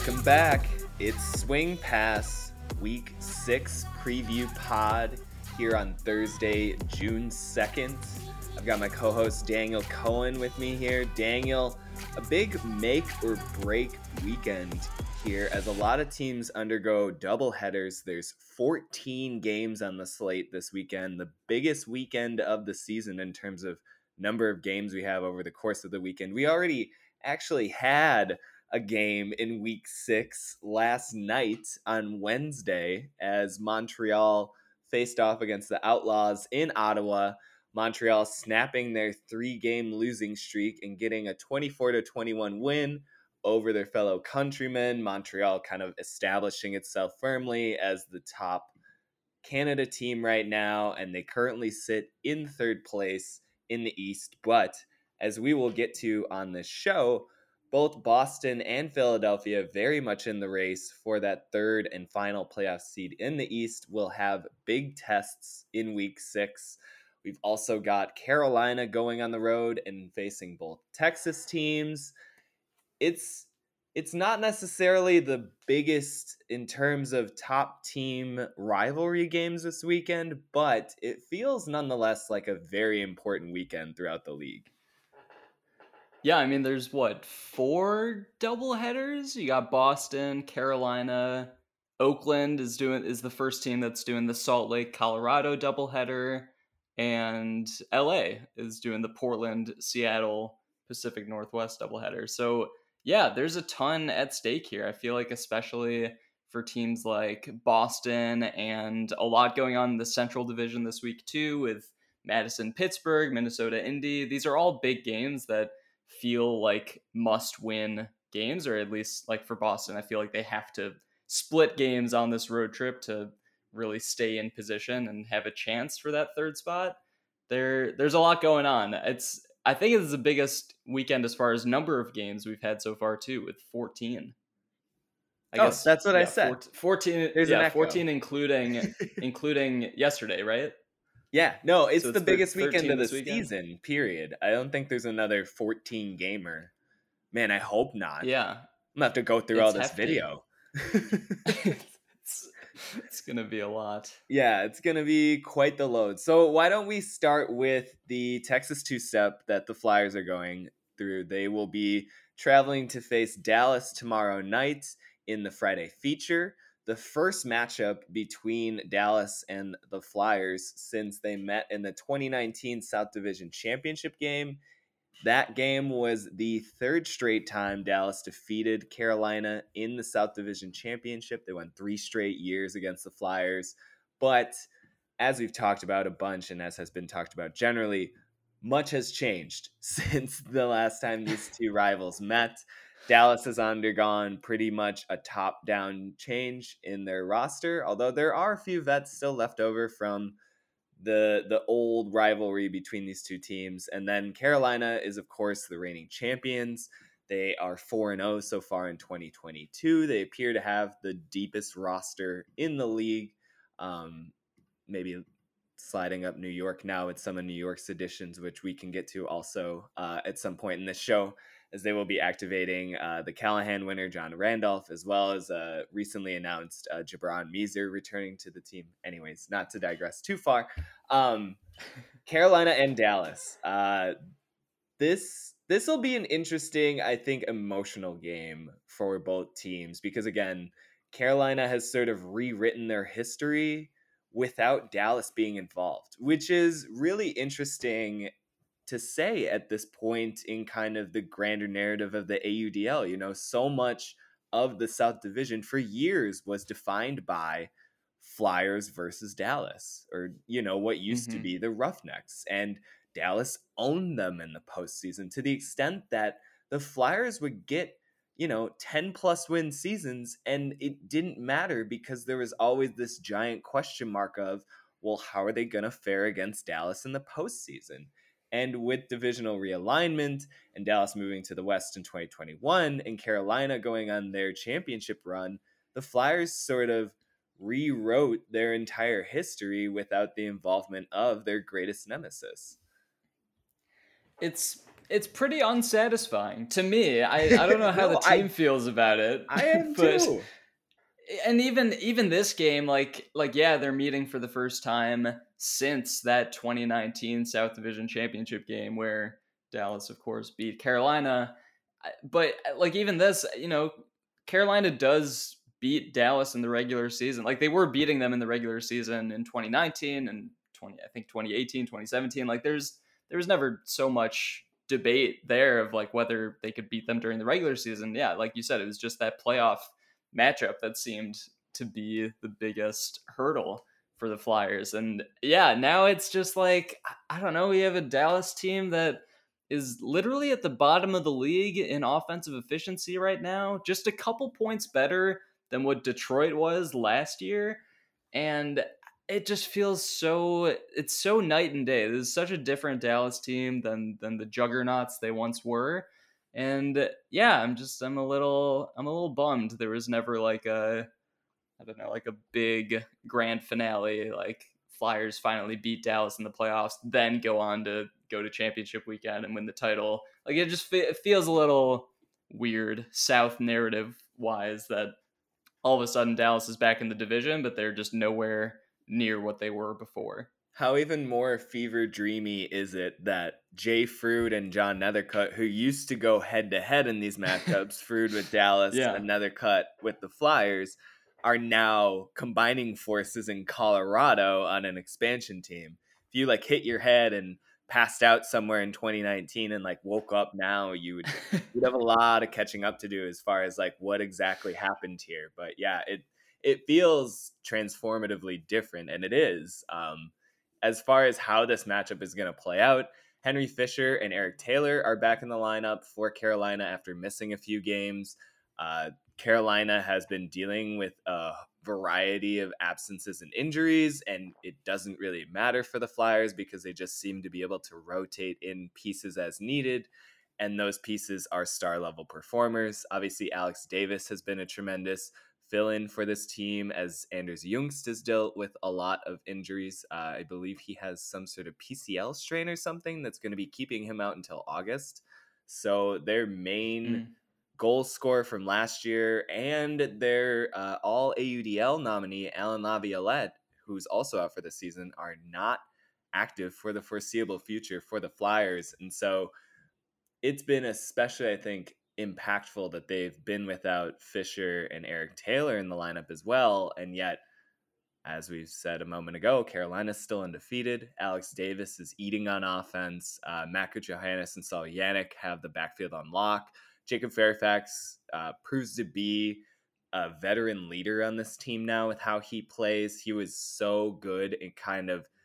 Welcome back. It's Swing Pass Week 6 preview pod here on Thursday, June 2nd. I've got my co host Daniel Cohen with me here. Daniel, a big make or break weekend here as a lot of teams undergo double headers. There's 14 games on the slate this weekend, the biggest weekend of the season in terms of number of games we have over the course of the weekend. We already actually had a game in week six last night on Wednesday as Montreal faced off against the Outlaws in Ottawa. Montreal snapping their three game losing streak and getting a 24 to 21 win over their fellow countrymen. Montreal kind of establishing itself firmly as the top Canada team right now, and they currently sit in third place in the East. But as we will get to on this show, both Boston and Philadelphia very much in the race for that third and final playoff seed in the East will have big tests in week six. We've also got Carolina going on the road and facing both Texas teams. It's it's not necessarily the biggest in terms of top team rivalry games this weekend, but it feels nonetheless like a very important weekend throughout the league. Yeah, I mean, there's what four double headers. You got Boston, Carolina, Oakland is doing is the first team that's doing the Salt Lake, Colorado doubleheader, and LA is doing the Portland, Seattle, Pacific Northwest doubleheader. So yeah, there's a ton at stake here. I feel like especially for teams like Boston and a lot going on in the Central Division this week too with Madison, Pittsburgh, Minnesota, Indy. These are all big games that feel like must win games, or at least like for Boston, I feel like they have to split games on this road trip to really stay in position and have a chance for that third spot. There, there's a lot going on. It's I think it's the biggest weekend as far as number of games we've had so far too, with 14. I oh, guess that's what yeah, I said. 14, There's yeah, 14 including including yesterday, right? Yeah, no, it's so the biggest weekend of the season. Period. I don't think there's another 14 gamer. Man, I hope not. Yeah, I'm gonna have to go through it's all this hefty. video. it's, it's gonna be a lot. Yeah, it's gonna be quite the load. So why don't we start with the Texas two-step that the Flyers are going through? They will be traveling to face Dallas tomorrow night in the Friday feature the first matchup between Dallas and the Flyers since they met in the 2019 South Division Championship game. That game was the third straight time Dallas defeated Carolina in the South Division Championship. They won three straight years against the Flyers. But as we've talked about a bunch and as has been talked about generally, much has changed since the last time these two rivals met. Dallas has undergone pretty much a top down change in their roster, although there are a few vets still left over from the the old rivalry between these two teams. And then Carolina is of course the reigning champions. They are 4 and 0 so far in 2022. They appear to have the deepest roster in the league. Um, maybe sliding up New York now with some of New York's additions, which we can get to also uh, at some point in this show as they will be activating uh, the Callahan winner, John Randolph, as well as uh, recently announced uh, Jibran Mieser returning to the team. Anyways, not to digress too far. Um, Carolina and Dallas. Uh, this this will be an interesting, I think, emotional game for both teams because again, Carolina has sort of rewritten their history without Dallas being involved, which is really interesting to say at this point in kind of the grander narrative of the AUDL. You know, so much of the South Division for years was defined by Flyers versus Dallas, or, you know, what used mm-hmm. to be the Roughnecks. And Dallas owned them in the postseason to the extent that the Flyers would get, you know, 10 plus win seasons and it didn't matter because there was always this giant question mark of, well, how are they going to fare against Dallas in the postseason? And with divisional realignment and Dallas moving to the West in 2021 and Carolina going on their championship run, the Flyers sort of rewrote their entire history without the involvement of their greatest nemesis. It's it's pretty unsatisfying to me. I, I don't know how no, the team I, feels about it. I am but, too. And even even this game, like like yeah, they're meeting for the first time since that 2019 South Division Championship game where Dallas, of course, beat Carolina. But like even this, you know, Carolina does beat Dallas in the regular season. Like they were beating them in the regular season in 2019 and 20 I think 2018, 2017. Like there's there was never so much debate there of like whether they could beat them during the regular season. Yeah, like you said, it was just that playoff matchup that seemed to be the biggest hurdle for the Flyers. And yeah, now it's just like I don't know, we have a Dallas team that is literally at the bottom of the league in offensive efficiency right now, just a couple points better than what Detroit was last year. And it just feels so it's so night and day. This is such a different Dallas team than than the juggernauts they once were. And uh, yeah, I'm just I'm a little I'm a little bummed there was never like a I don't know, like a big grand finale like Flyers finally beat Dallas in the playoffs, then go on to go to championship weekend and win the title. Like it just it feels a little weird South narrative wise that all of a sudden Dallas is back in the division, but they're just nowhere near what they were before. How even more fever dreamy is it that Jay Froude and John Nethercutt, who used to go head to head in these matchups, Froude with Dallas yeah. and Nethercutt with the Flyers, are now combining forces in Colorado on an expansion team. If you like hit your head and passed out somewhere in 2019 and like woke up now, you would you'd have a lot of catching up to do as far as like what exactly happened here. But yeah, it it feels transformatively different, and it is. Um, as far as how this matchup is going to play out, Henry Fisher and Eric Taylor are back in the lineup for Carolina after missing a few games. Uh, Carolina has been dealing with a variety of absences and injuries, and it doesn't really matter for the Flyers because they just seem to be able to rotate in pieces as needed. And those pieces are star level performers. Obviously, Alex Davis has been a tremendous fill in for this team as Anders Juengst has dealt with a lot of injuries. Uh, I believe he has some sort of PCL strain or something that's going to be keeping him out until August. So their main mm. goal scorer from last year and their uh, all AUDL nominee, Alan Laviolette, who's also out for the season, are not active for the foreseeable future for the Flyers. And so it's been especially, I think, impactful that they've been without Fisher and Eric Taylor in the lineup as well. And yet, as we said a moment ago, Carolina's still undefeated. Alex Davis is eating on offense. Uh, Johannes and Saul Yannick have the backfield on lock. Jacob Fairfax uh, proves to be a veteran leader on this team now with how he plays. He was so good in kind of –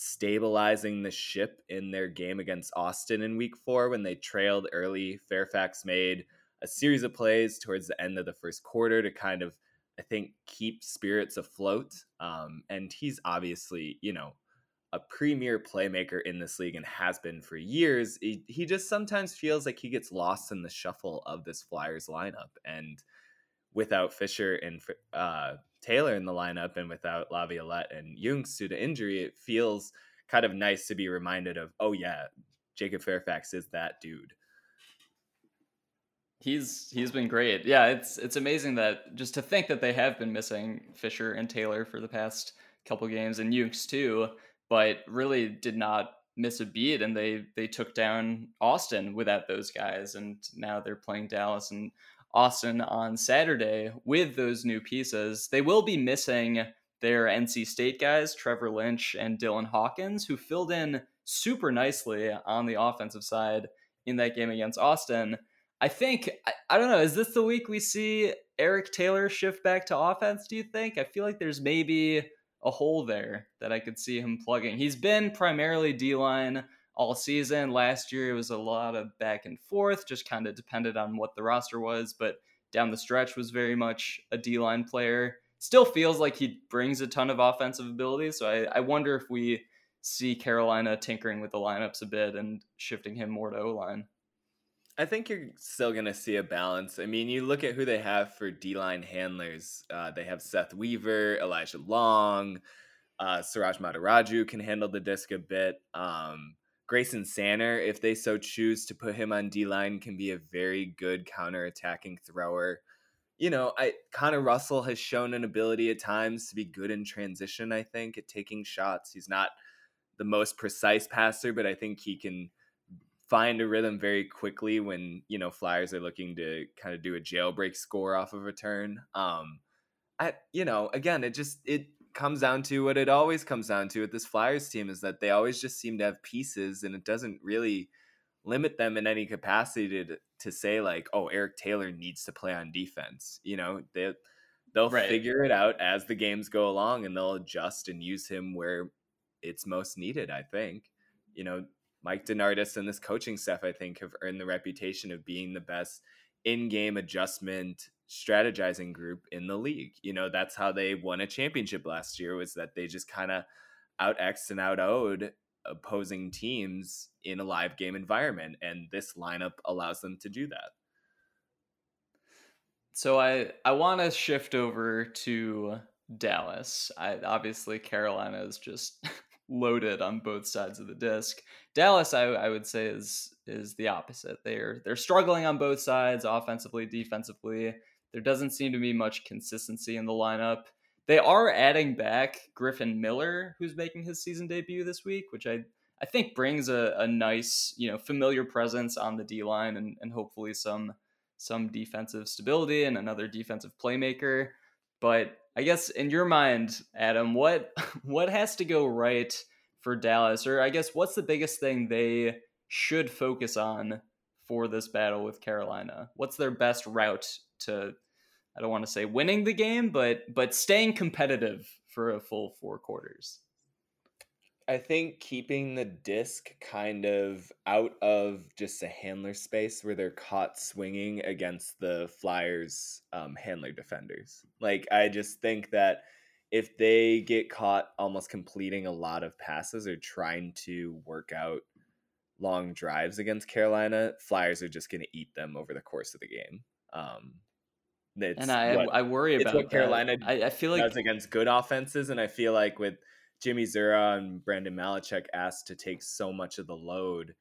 stabilizing the ship in their game against Austin in week four when they trailed early. Fairfax made a series of plays towards the end of the first quarter to kind of, I think, keep spirits afloat. Um, and he's obviously, you know, a premier playmaker in this league and has been for years. He, he just sometimes feels like he gets lost in the shuffle of this Flyers lineup. And without Fisher and uh, Taylor in the lineup and without Laviolette and Juengst due to injury, it feels kind of nice to be reminded of, oh yeah, Jacob Fairfax is that dude. He's he's been great. Yeah, it's it's amazing that just to think that they have been missing Fisher and Taylor for the past couple games and Ukes too, but really did not miss a beat and they they took down Austin without those guys and now they're playing Dallas and Austin on Saturday with those new pieces. They will be missing their NC State guys, Trevor Lynch and Dylan Hawkins, who filled in super nicely on the offensive side in that game against Austin. I think, I, I, don't know, is this the week we see Eric Taylor shift back to offense, do you think? I feel like there's maybe a hole there that I could see him plugging. He's been primarily D line all season. Last year, it was a lot of back and forth, just kind of depended on what the roster was. But down the stretch, was very much a D line player. Still feels like he brings a ton of offensive ability. So I, I wonder if we see Carolina tinkering with the lineups a bit and shifting him more to O line. I think you're still going to see a balance. I mean, you look at who they have for D line handlers. Uh, they have Seth Weaver, Elijah Long, uh, Siraj can handle the disc a bit. Um, Grayson Sanner, if they so choose to put him on D line, can be a very good counter attacking thrower. You know, I Connor Russell has shown an ability at times to be good in transition, I think, at taking shots. He's not the most precise passer, but I think he can find a rhythm very quickly when, you know, Flyers are looking to kind of do a jailbreak score off of a turn. Um I you know, again, it just it comes down to what it always comes down to with this Flyers team is that they always just seem to have pieces and it doesn't really limit them in any capacity to to say like, oh, Eric Taylor needs to play on defense. You know, they they'll right. figure it out as the games go along and they'll adjust and use him where it's most needed, I think. You know, Mike DeNardis and this coaching staff, I think, have earned the reputation of being the best in-game adjustment strategizing group in the league. You know, that's how they won a championship last year was that they just kind of out X and out owed opposing teams in a live game environment. And this lineup allows them to do that. So I, I want to shift over to Dallas. I obviously Carolina is just loaded on both sides of the disc. Dallas, I, I would say, is is the opposite. They're they're struggling on both sides, offensively, defensively. There doesn't seem to be much consistency in the lineup. They are adding back Griffin Miller, who's making his season debut this week, which I I think brings a, a nice, you know, familiar presence on the D line and, and hopefully some some defensive stability and another defensive playmaker. But I guess in your mind, Adam, what what has to go right for Dallas, or I guess what's the biggest thing they should focus on for this battle with Carolina? What's their best route to I don't want to say winning the game, but but staying competitive for a full four quarters? I think keeping the disc kind of out of just a handler space where they're caught swinging against the Flyers um, handler defenders. Like, I just think that if they get caught almost completing a lot of passes or trying to work out long drives against Carolina, Flyers are just going to eat them over the course of the game. Um, and I, what, I worry about what Carolina I, I, feel like does against good offenses, and I feel like with Jimmy Zura and Brandon Malecek asked to take so much of the load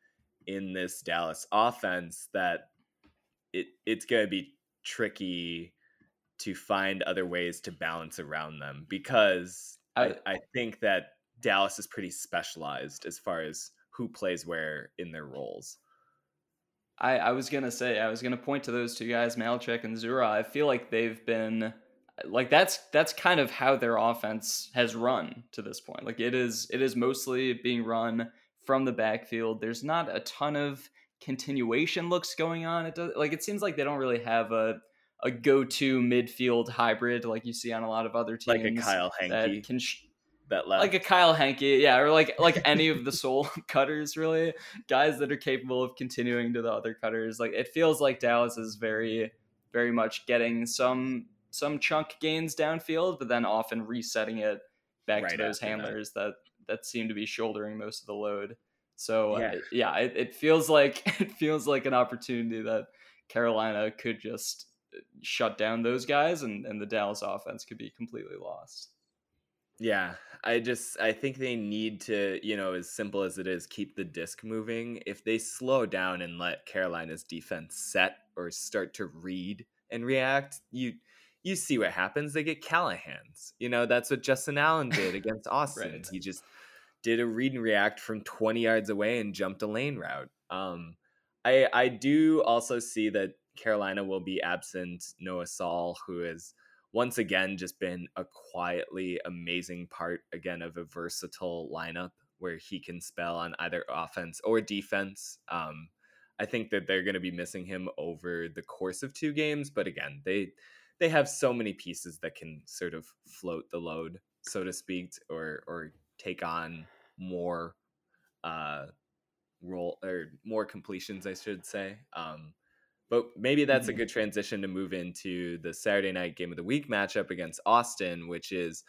in this Dallas offense that it it's going to be tricky to find other ways to balance around them because I, I think that Dallas is pretty specialized as far as who plays where in their roles. I, I was gonna say I was gonna point to those two guys, Malecek and Zura. I feel like they've been like that's that's kind of how their offense has run to this point. Like it is it is mostly being run from the backfield. There's not a ton of continuation looks going on. It does like it seems like they don't really have a a go-to midfield hybrid like you see on a lot of other teams. Like a Kyle Henke that can sh- that left. Like a Kyle Henke, yeah, or like like any of the Sol cutters, really guys that are capable of continuing to the other cutters. Like it feels like Dallas is very very much getting some some chunk gains downfield, but then often resetting it back right to those handlers that. that. that seem to be shouldering most of the load. So yeah, uh, yeah it, it feels like it feels like an opportunity that Carolina could just uh, shut down those guys and, and the Dallas offense could be completely lost. Yeah, I just I think they need to, you know, as simple as it is, keep the disc moving. If they slow down and let Carolina's defense set or start to read and react, you you see what happens. They get Callahan's. You know, that's what Justin Allen did against Austin. right. He just did a read and react from 20 yards away and jumped a lane route. Um, I I do also see that Carolina will be absent Noah Saul, who has once again just been a quietly amazing part again of a versatile lineup where he can spell on either offense or defense. Um, I think that they're going to be missing him over the course of two games, but again, they they have so many pieces that can sort of float the load, so to speak, or or take on more uh role or more completions, I should say. Um, but maybe that's a mm-hmm. good transition to move into the Saturday night game of the week matchup against Austin, which is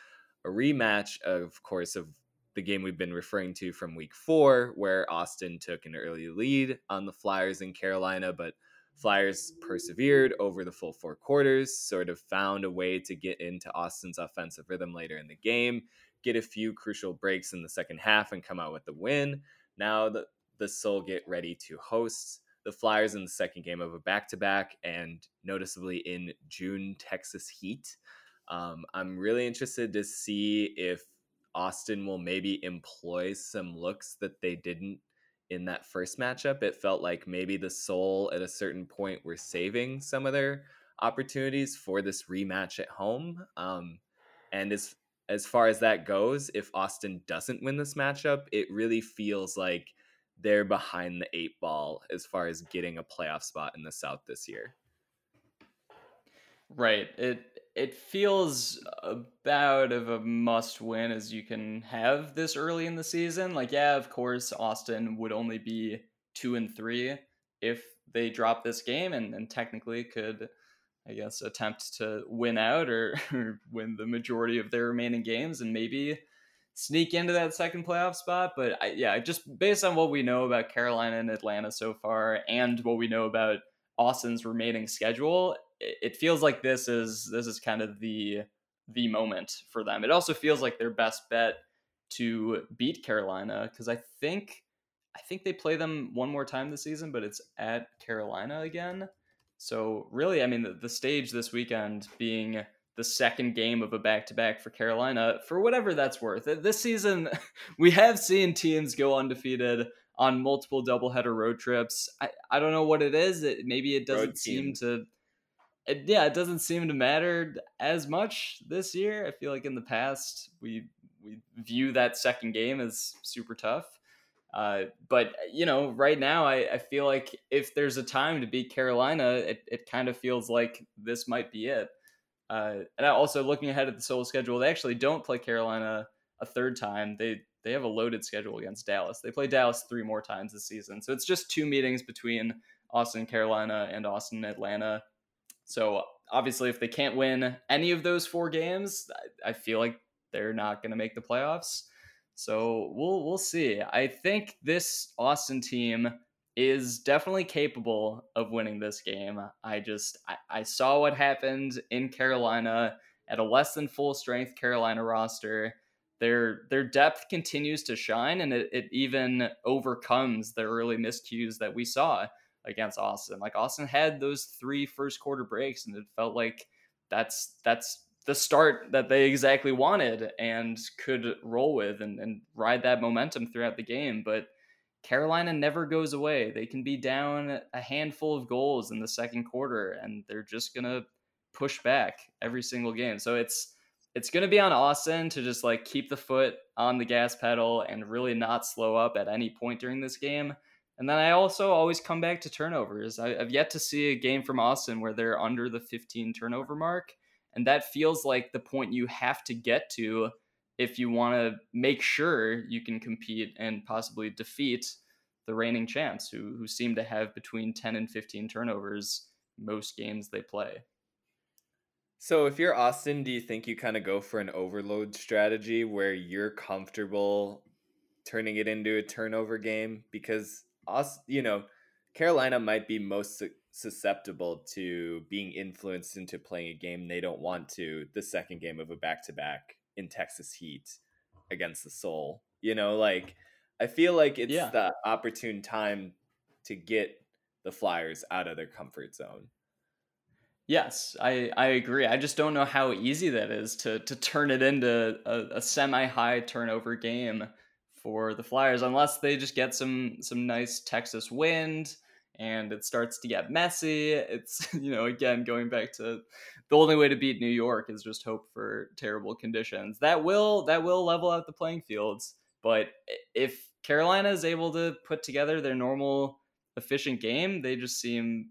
a rematch, of course, of the game we've been referring to from week four, where Austin took an early lead on the Flyers in Carolina, but Flyers persevered over the full four quarters, sort of found a way to get into Austin's offensive rhythm later in the game, get a few crucial breaks in the second half, and come out with the win. Now, the the Sol get ready to host the Flyers in the second game of a back to back and noticeably in June Texas Heat. Um, I'm really interested to see if Austin will maybe employ some looks that they didn't in that first matchup. It felt like maybe the Sol at a certain point were saving some of their opportunities for this rematch at home. Um, and as as far as that goes, if Austin doesn't win this matchup, it really feels like they're behind the eight ball as far as getting a playoff spot in the South this year. Right. It it feels about of a must win as you can have this early in the season. Like, yeah, of course, Austin would only be two and three if they drop this game and, and technically could I guess, attempt to win out or, or, win the majority of their remaining games and maybe sneak into that second playoff spot. But I, yeah, just based on what we know about Carolina and Atlanta so far, and what we know about Austin's remaining schedule, it, it feels like this is this is kind of the the moment for them. It also feels like their best bet to beat Carolina because I think I think they play them one more time this season, but it's at Carolina again. So really, I mean, the, the stage this weekend being the second game of a back to back for Carolina, for whatever that's worth. This season, we have seen teams go undefeated on multiple doubleheader road trips. I, I don't know what it is. It, maybe it doesn't seem to. It, yeah, it doesn't seem to matter as much this year. I feel like in the past we we view that second game as super tough. Uh, but you know, right now, I, I feel like if there's a time to beat Carolina, it, it kind of feels like this might be it. Uh, and I also looking ahead at the Sol schedule, they actually don't play Carolina a third time. They they have a loaded schedule against Dallas. They play Dallas three more times this season, so it's just two meetings between Austin, Carolina, and Austin, Atlanta. So obviously, if they can't win any of those four games, I, I feel like they're not going to make the playoffs. So we'll we'll see. I think this Austin team is definitely capable of winning this game. I just I, I saw what happened in Carolina at a less than full strength Carolina roster. Their their depth continues to shine and it, it even overcomes the early miscues that we saw against Austin. Like Austin had those three first quarter breaks and it felt like that's that's the start that they exactly wanted and could roll with and, and ride that momentum throughout the game. But Carolina never goes away. They can be down a handful of goals in the second quarter and they're just going to push back every single game. So it's it's going to be on Austin to just like keep the foot on the gas pedal and really not slow up at any point during this game. And then I also always come back to turnovers. I, have yet to see a game from Austin where they're under the 15 turnover mark. And that feels like the point you have to get to if you want to make sure you can compete and possibly defeat the reigning champs who, who seem to have between 10 and 15 turnovers most games they play. So, if you're Austin, do you think you kind of go for an overload strategy where you're comfortable turning it into a turnover game? Because, us, you know, Carolina might be most susceptible to being influenced into playing a game they don't want to the second game of a back to back in Texas Heat against the Sol. You know, like I feel like it's yeah. the opportune time to get the Flyers out of their comfort zone. Yes, I, I agree. I just don't know how easy that is to to turn it into a, a semi high turnover game for the Flyers unless they just get some some nice Texas wind and it starts to get messy. It's, you know, again, going back to the only way to beat New York is just hope for terrible conditions. That will that will level out the playing fields. But if Carolina is able to put together their normal efficient game, they just seem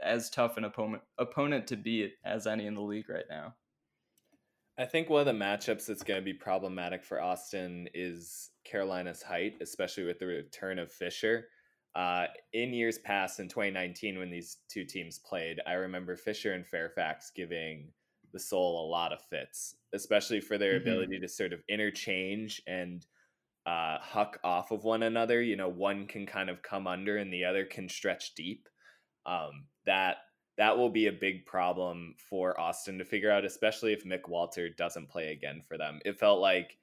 as tough an opponent opponent to beat as any in the league right now. I think one of the matchups that's going to be problematic for Austin is Carolina's height, especially with the return of Fisher. Uh, in years past, in 2019, when these two teams played, I remember Fisher and Fairfax giving the Sol a lot of fits, especially for their mm-hmm. ability to sort of interchange and uh, huck off of one another. You know, one can kind of come under and the other can stretch deep. Um, that that will be a big problem for Austin to figure out, especially if Mick Walter doesn't play again for them. It felt like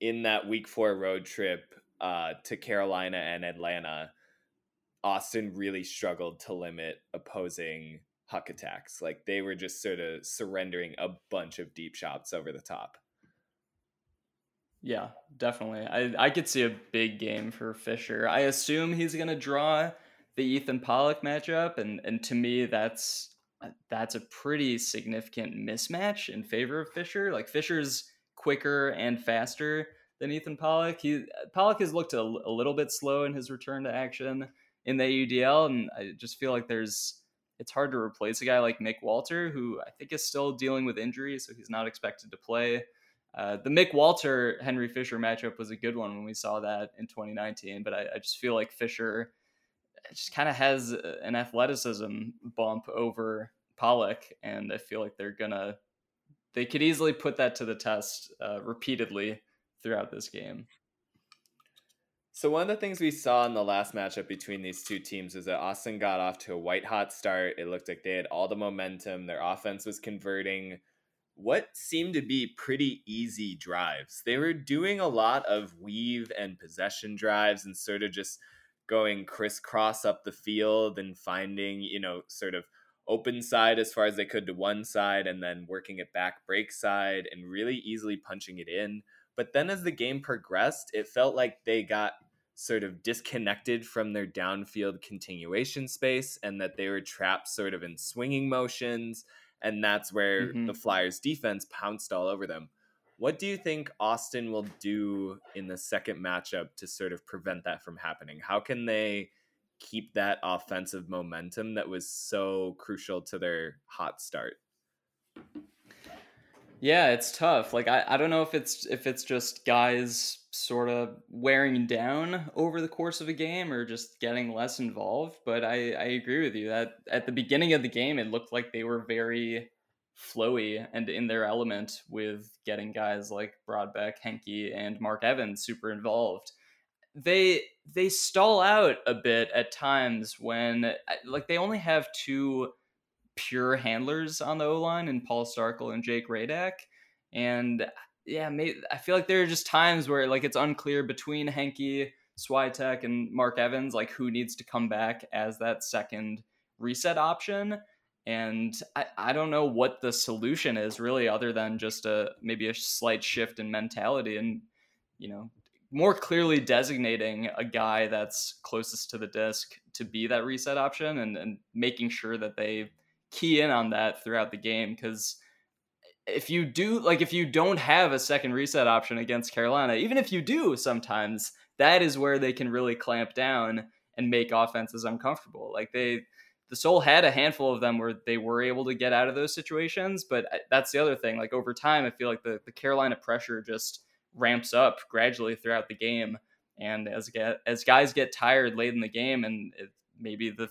in that week four road trip uh, to Carolina and Atlanta, Austin really struggled to limit opposing huck attacks. Like they were just sort of surrendering a bunch of deep shots over the top. Yeah, definitely. I I could see a big game for Fisher. I assume he's gonna draw the Ethan Pollock matchup, and and to me that's that's a pretty significant mismatch in favor of Fisher. Like Fisher's quicker and faster than Ethan Pollock. He Pollock has looked a, a little bit slow in his return to action in the UDL, and I just feel like there's it's hard to replace a guy like Mick Walter, who I think is still dealing with injury, so he's not expected to play. Uh, the Mick Walter Henry Fisher matchup was a good one when we saw that in 2019, but I, I just feel like Fisher just kind of has an athleticism bump over Pollock, and I feel like they're gonna they could easily put that to the test uh, repeatedly throughout this game. So one of the things we saw in the last matchup between these two teams is that Austin got off to a white hot start. It looked like they had all the momentum. Their offense was converting what seemed to be pretty easy drives. They were doing a lot of weave and possession drives and sort of just going crisscross up the field and finding, you know, sort of open side as far as they could to one side and then working it back break side and really easily punching it in. But then as the game progressed, it felt like they got sort of disconnected from their downfield continuation space and that they were trapped sort of in swinging motions. And that's where mm-hmm. the Flyers defense pounced all over them. What do you think Austin will do in the second matchup to sort of prevent that from happening? How can they keep that offensive momentum that was so crucial to their hot start? Yeah, it's tough. Like I, I don't know if it's if it's just guys sort of wearing down over the course of a game or just getting less involved, but I, I agree with you that at the beginning of the game it looked like they were very flowy and in their element with getting guys like Brodbeck, Henke, and Mark Evans super involved. They they stall out a bit at times when like they only have two pure handlers on the O line and Paul Starkel and Jake Radak. And yeah, maybe, I feel like there are just times where like it's unclear between Henke, Swiatek, and Mark Evans, like who needs to come back as that second reset option. And I, I don't know what the solution is really, other than just a maybe a slight shift in mentality and you know more clearly designating a guy that's closest to the disc to be that reset option and, and making sure that they key in on that throughout the game because if you do like if you don't have a second reset option against Carolina, even if you do sometimes, that is where they can really clamp down and make offenses uncomfortable. Like they the Sol had a handful of them where they were able to get out of those situations, but uh, that's the other thing. Like over time, I feel like the, the Carolina pressure just ramps up gradually throughout the game. And as get, as guys get tired late in the game, and it, maybe the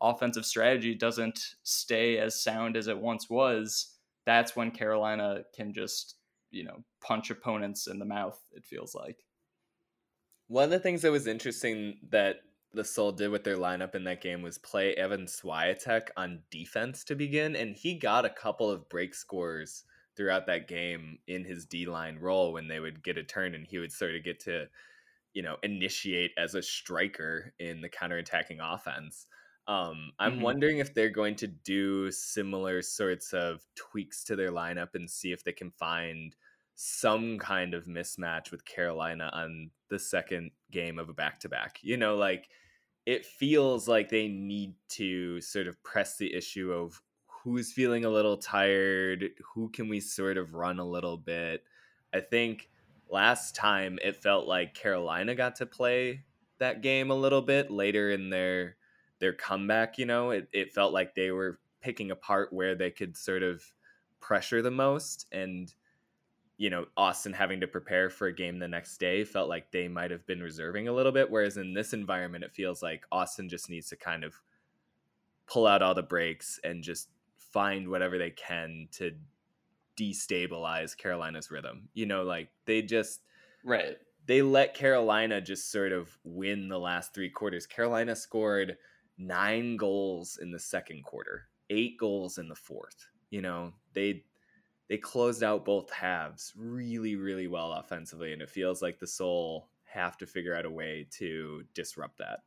offensive strategy doesn't stay as sound as it once was, that's when Carolina can just, you know, punch opponents in the mouth, it feels like. One of the things that was interesting that the Sol did with their lineup in that game was play Evan Swiatek on defense to begin, and he got a couple of break scores throughout that game in his D line role when they would get a turn and he would sort of get to, you know, initiate as a striker in the counterattacking offense. Um, I'm mm-hmm. wondering if they're going to do similar sorts of tweaks to their lineup and see if they can find some kind of mismatch with Carolina on the second game of a back to back. You know, like it feels like they need to sort of press the issue of who's feeling a little tired, who can we sort of run a little bit. I think last time it felt like Carolina got to play that game a little bit later in their their comeback, you know, it, it felt like they were picking apart where they could sort of pressure the most. And, you know, Austin having to prepare for a game the next day felt like they might have been reserving a little bit. Whereas in this environment, it feels like Austin just needs to kind of pull out all the breaks and just find whatever they can to destabilize Carolina's rhythm. You know, like they just. Right. They let Carolina just sort of win the last three quarters. Carolina scored nine goals in the second quarter, eight goals in the fourth. You know, they they closed out both halves really, really well offensively, and it feels like the Sol have to figure out a way to disrupt that.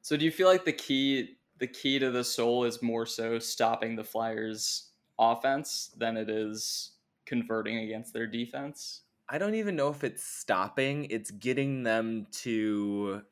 So do you feel like the key the key to the Sol is more so stopping the Flyers offense than it is converting against their defense? I don't even know if it's stopping, it's getting them to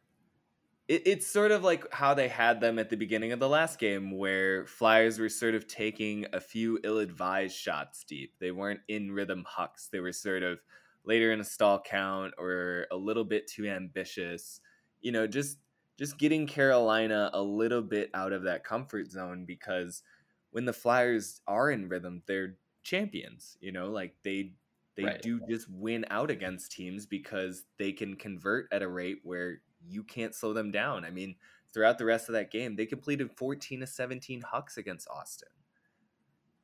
it, it's sort of like how they had them at the beginning of the last game where flyers were sort of taking a few ill-advised shots deep. They weren't in rhythm hucks. They were sort of later in a stall count or a little bit too ambitious. You know just just getting carolina a little bit out of that comfort zone because when the flyers are in rhythm they're champions you know? Like they they right. do just win out against teams because they can convert at a rate where you can't slow them down. I mean, throughout the rest of that game, they completed 14 to 17 hucks against Austin.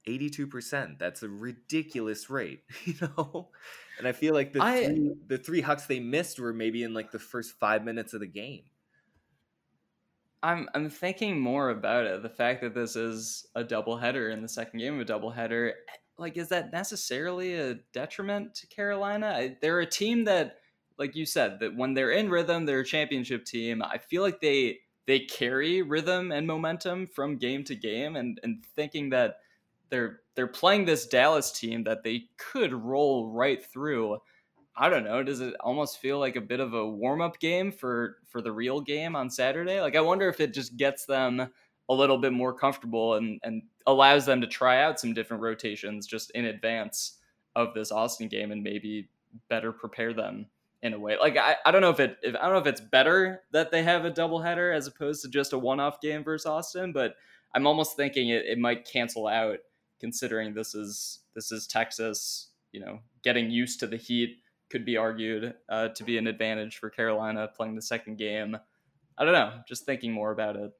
82%. That's a ridiculous rate, you know? And I feel like the I, three, the three hucks they missed were maybe in like the first 5 minutes of the game. I'm I'm thinking more about it. The fact that this is a doubleheader in the second game of a doubleheader, eh, like is that necessarily a detriment to Carolina? They're a team that like you said, that when they're in rhythm, they're a championship team. I feel like they they carry rhythm and momentum from game to game, and and thinking that they're they're playing this Dallas team that they could roll right through. I don't know. Does it almost feel like a bit of a warm up game for for the real game on Saturday? Like I wonder if it just gets them a little bit more comfortable and and allows them to try out some different rotations just in advance of this Austin game and maybe better prepare them in a way. Like I, I don't know if it if I don't know if it's better that they have a doubleheader as opposed to just a one off game versus Austin, but I'm almost thinking it, it might cancel out considering this is this is Texas, you know, getting used to the heat could be argued uh, to be an advantage for Carolina playing the second game. I don't know, just thinking more about it.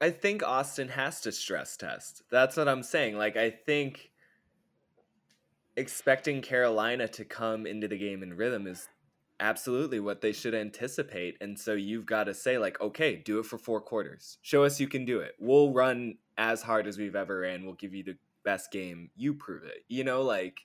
I think Austin has to stress test. That's what I'm saying. Like I think expecting Carolina to come into the game in rhythm is absolutely what they should anticipate. And so you've got to say, like, okay, do it for four quarters. Show us you can do it. We'll run as hard as we've ever ran. We'll give you the best game. You prove it. You know, like,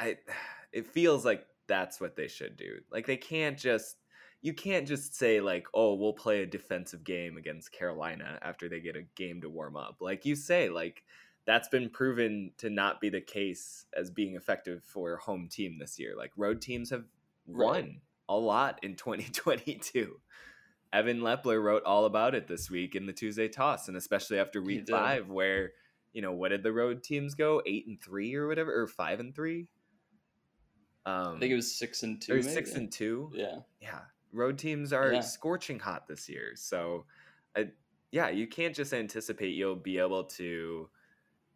I, it feels like that's what they should do. Like, they can't just, you can't just say, like, oh, we'll play a defensive game against Carolina after they get a game to warm up. Like you say, like, that's been proven to not be the case as being effective for home team this year. Like road teams have won right. a lot in 2022. Evan Lepler wrote all about it this week in the Tuesday toss, and especially after week five, where you know what did the road teams go eight and three or whatever, or five and three? Um, I think it was six and two. Or six and two. Yeah, yeah. Road teams are yeah. scorching hot this year, so uh, yeah, you can't just anticipate you'll be able to,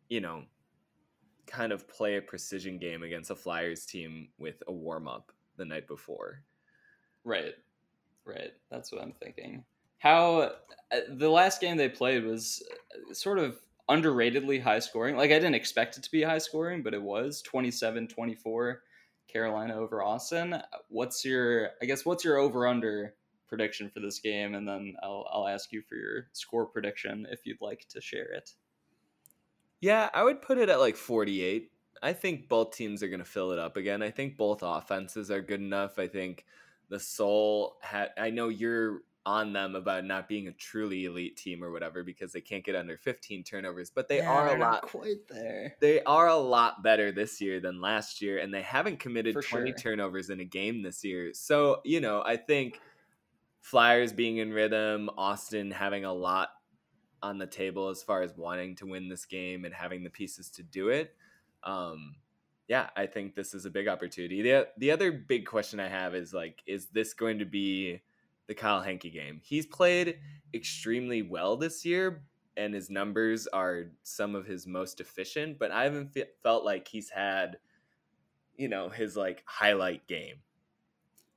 you know, kind of play a precision game against a Flyers team with a warm up the night before. Right. Right. That's what I'm thinking. How uh, the last game they played was uh, sort of underratedly high scoring. Like I didn't expect it to be high scoring, but it was 27-24 Carolina over Austin. What's your I guess what's your over under prediction for this game and then I'll I'll ask you for your score prediction if you'd like to share it. Yeah, I would put it at like 48. I think both teams are going to fill it up again. I think both offenses are good enough. I think the Sol had. I know you're on them about not being a truly elite team or whatever because they can't get under 15 turnovers, but they yeah, are a lot quite there. They are a lot better this year than last year, and they haven't committed For 20 sure. turnovers in a game this year. So you know, I think Flyers being in rhythm, Austin having a lot on the table as far as wanting to win this game and having the pieces to do it um, yeah, I think this is a big opportunity. The the other big question I have is like, is this going to be the Kyle Henke game? He's played extremely well this year, and his numbers are some of his most efficient. But I haven't felt like he's had, you know, his like highlight game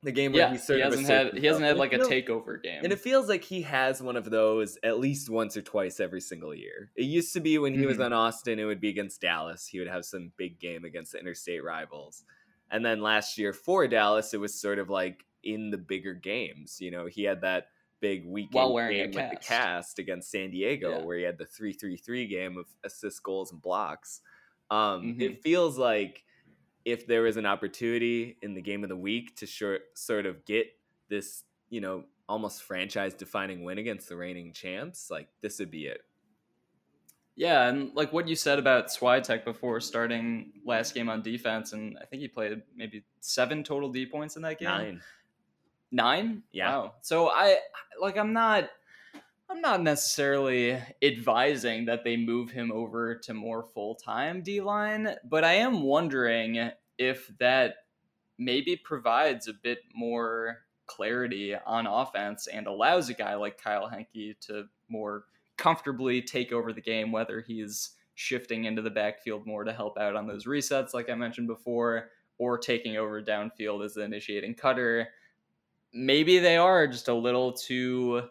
the game where yeah, he sort he hasn't had he hasn't had like feels, a takeover game, and it feels like he has one of those at least once or twice every single year. It used to be when he mm-hmm. was on Austin, it would be against Dallas. He would have some big game against the interstate rivals, and then last year for Dallas, it was sort of like in the bigger games. You know, he had that big weekend game with the cast against San Diego, yeah. where he had the three three three game of assists, goals, and blocks. Um, mm-hmm. It feels like if there was an opportunity in the game of the week to short, sort of get this, you know, almost franchise defining win against the reigning champs, like this would be it. Yeah, and like what you said about Swiatek before starting last game on defense, and I think he played maybe seven total D points in that game. Nine. Nine? Yeah. Wow. So I like I'm not I'm not necessarily advising that they move him over to more full time D line, but I am wondering if that maybe provides a bit more clarity on offense and allows a guy like Kyle Henke to more comfortably take over the game, whether he's shifting into the backfield more to help out on those resets, like I mentioned before, or taking over downfield as the initiating cutter. Maybe they are just a little too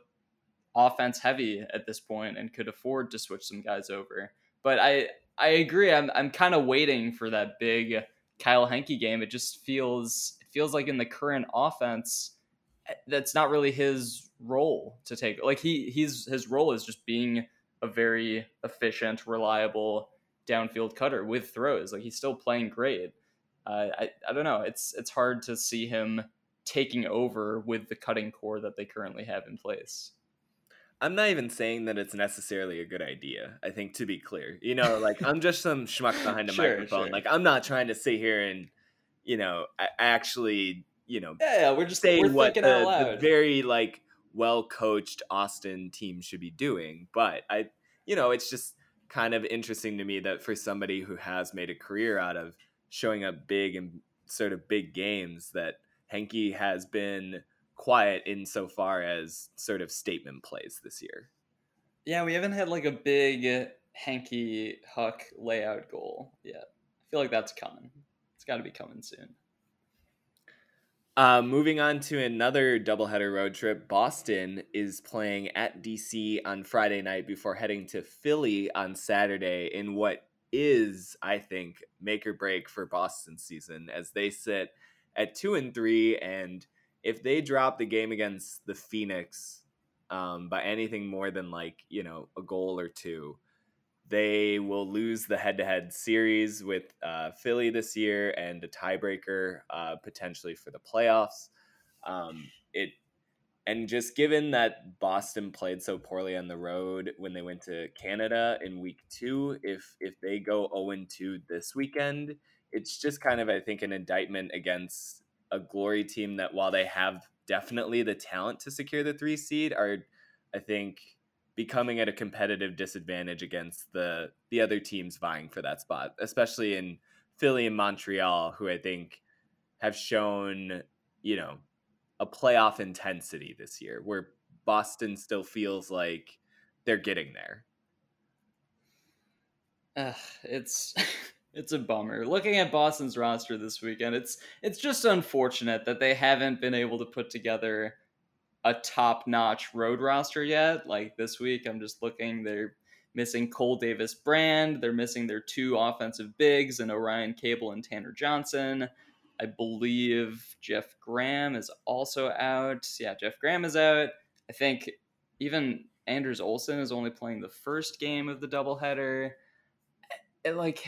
offense heavy at this point and could afford to switch some guys over. But I I agree. I'm I'm kind of waiting for that big Kyle Henke game. It just feels it feels like in the current offense eh, that's not really his role to take. Like he he's his role is just being a very efficient, reliable downfield cutter with throws. Like he's still playing great. Uh, I I don't know. It's it's hard to see him taking over with the cutting core that they currently have in place. I'm not even saying that it's necessarily a good idea. I think to be clear, you know, like I'm just some schmuck behind a Sure, microphone. sure. Like I'm not trying to sit here and, you know, actually, you know, Yeah, yeah we're just say we're what the, the very like well coached Austin team should be doing. But I, you know, it's just kind of interesting to me that for somebody who has made a career out of showing up big and sort of big games, that Henke has been quiet insofar as sort of statement plays this year. Yeah, we haven't had like a big Hanky Huck layout goal yet. I feel like that's coming. It's got to be coming soon. Uh, moving on to another doubleheader road trip, Boston is playing at DC on Friday night before heading to Philly on Saturday in what is, I think, make or break for Boston season as they sit at two and three. And if they drop the game against the Phoenix um, by anything more than like, you know, a goal or two, they will lose the head-to-head series with uh, Philly this year and a tiebreaker uh, potentially for the playoffs. Um, it and just given that Boston played so poorly on the road when they went to Canada in week two, if if they go 0 2 this weekend, it's just kind of I think an indictment against a glory team that while they have definitely the talent to secure the three seed, are I think becoming at a competitive disadvantage against the the other teams vying for that spot, especially in Philly and Montreal, who I think have shown, you know, a playoff intensity this year, where Boston still feels like they're getting there. Ugh, it's it's a bummer. Looking at Boston's roster this weekend, it's it's just unfortunate that they haven't been able to put together a top-notch road roster yet. Like this week, I'm just looking, they're missing Cole Davis Brand, they're missing their two offensive bigs and Orion Cable and Tanner Johnson. I believe Jeff Graham is also out. Yeah, Jeff Graham is out. I think even Anders Olsen is only playing the first game of the doubleheader. It, like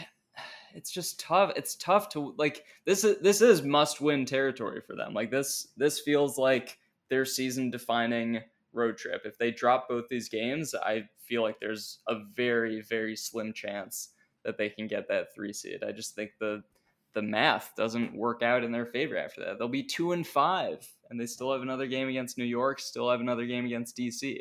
it's just tough. It's tough to like this is this is must win territory for them. Like this this feels like their season defining road trip. If they drop both these games, I feel like there's a very very slim chance that they can get that 3 seed. I just think the the math doesn't work out in their favor after that. They'll be 2 and 5 and they still have another game against New York, still have another game against DC.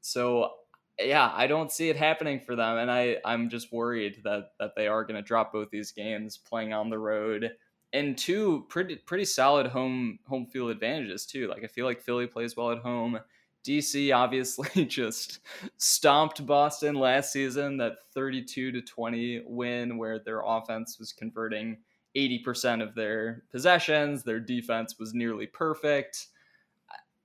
So yeah, I don't see it happening for them, and I I'm just worried that that they are going to drop both these games playing on the road and two pretty pretty solid home home field advantages too. Like I feel like Philly plays well at home. DC obviously just stomped Boston last season that 32 to 20 win where their offense was converting 80% of their possessions, their defense was nearly perfect.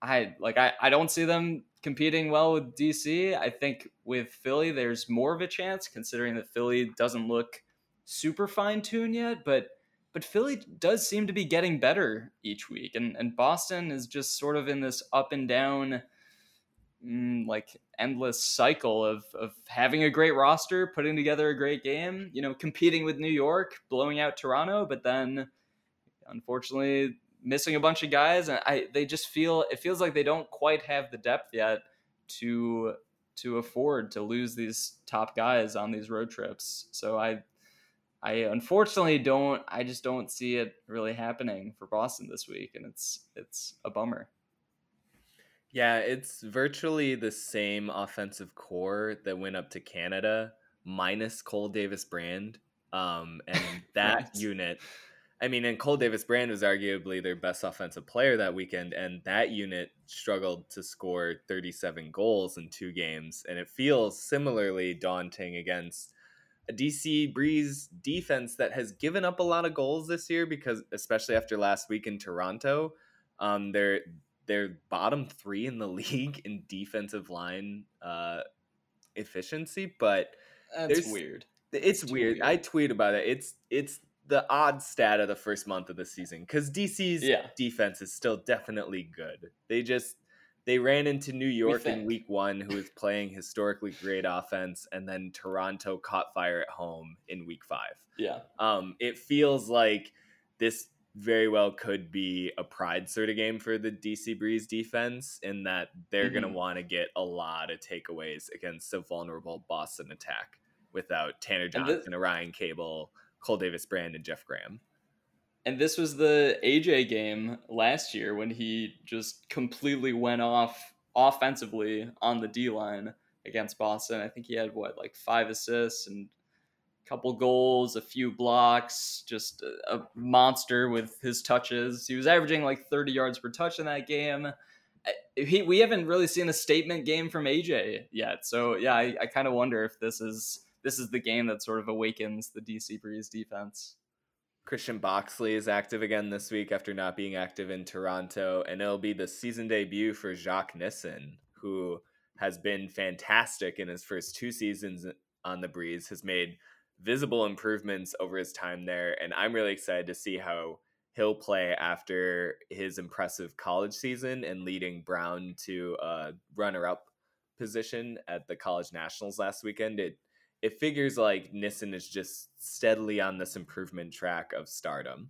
I like I, I don't see them competing well with DC. I think with Philly there's more of a chance considering that Philly doesn't look super fine tuned yet, but but Philly does seem to be getting better each week and and Boston is just sort of in this up and down mm, like endless cycle of of having a great roster, putting together a great game, you know, competing with New York, blowing out Toronto, but then unfortunately missing a bunch of guys and I they just feel it feels like they don't quite have the depth yet to to afford to lose these top guys on these road trips. So I I unfortunately don't I just don't see it really happening for Boston this week and it's it's a bummer. Yeah, it's virtually the same offensive core that went up to Canada minus Cole Davis Brand. Um, and that unit I mean, and Cole Davis Brand was arguably their best offensive player that weekend, and that unit struggled to score 37 goals in two games. And it feels similarly daunting against a DC Breeze defense that has given up a lot of goals this year because, especially after last week in Toronto, um, they're they're bottom three in the league in defensive line uh, efficiency. But that's weird. It's, weird. weird. I tweet about it. It's it's the odd stat of the first month of the season because DC's yeah. defense is still definitely good. They just they ran into New York in week one, who is playing historically great offense, and then Toronto caught fire at home in week five. Yeah. Um, it feels like this very well could be a pride sort of game for the DC Breeze defense in that they're mm-hmm. going to want to get a lot of takeaways against a vulnerable Boston attack without Tanner Johnson, Orion Cable, Cole Davis Brand and Jeff Graham. And this was the AJ game last year when he just completely went off offensively on the D line against Boston. I think he had what, like five assists and a couple goals, a few blocks, just a, a monster with his touches. He was averaging like 30 yards per touch in that game. He, we haven't really seen a statement game from AJ yet. So yeah, I, I kind of wonder if this is this is the game that sort of awakens the DC Breeze defense. Christian Boxley is active again this week after not being active in Toronto, and it'll be the season debut for Jacques Nissen, who has been fantastic in his first two seasons on the Breeze, has made visible improvements over his time there, and I'm really excited to see how he'll play after his impressive college season and leading Brown to a runner-up position at the college nationals last weekend. It it figures like Nissen is just steadily on this improvement track of stardom.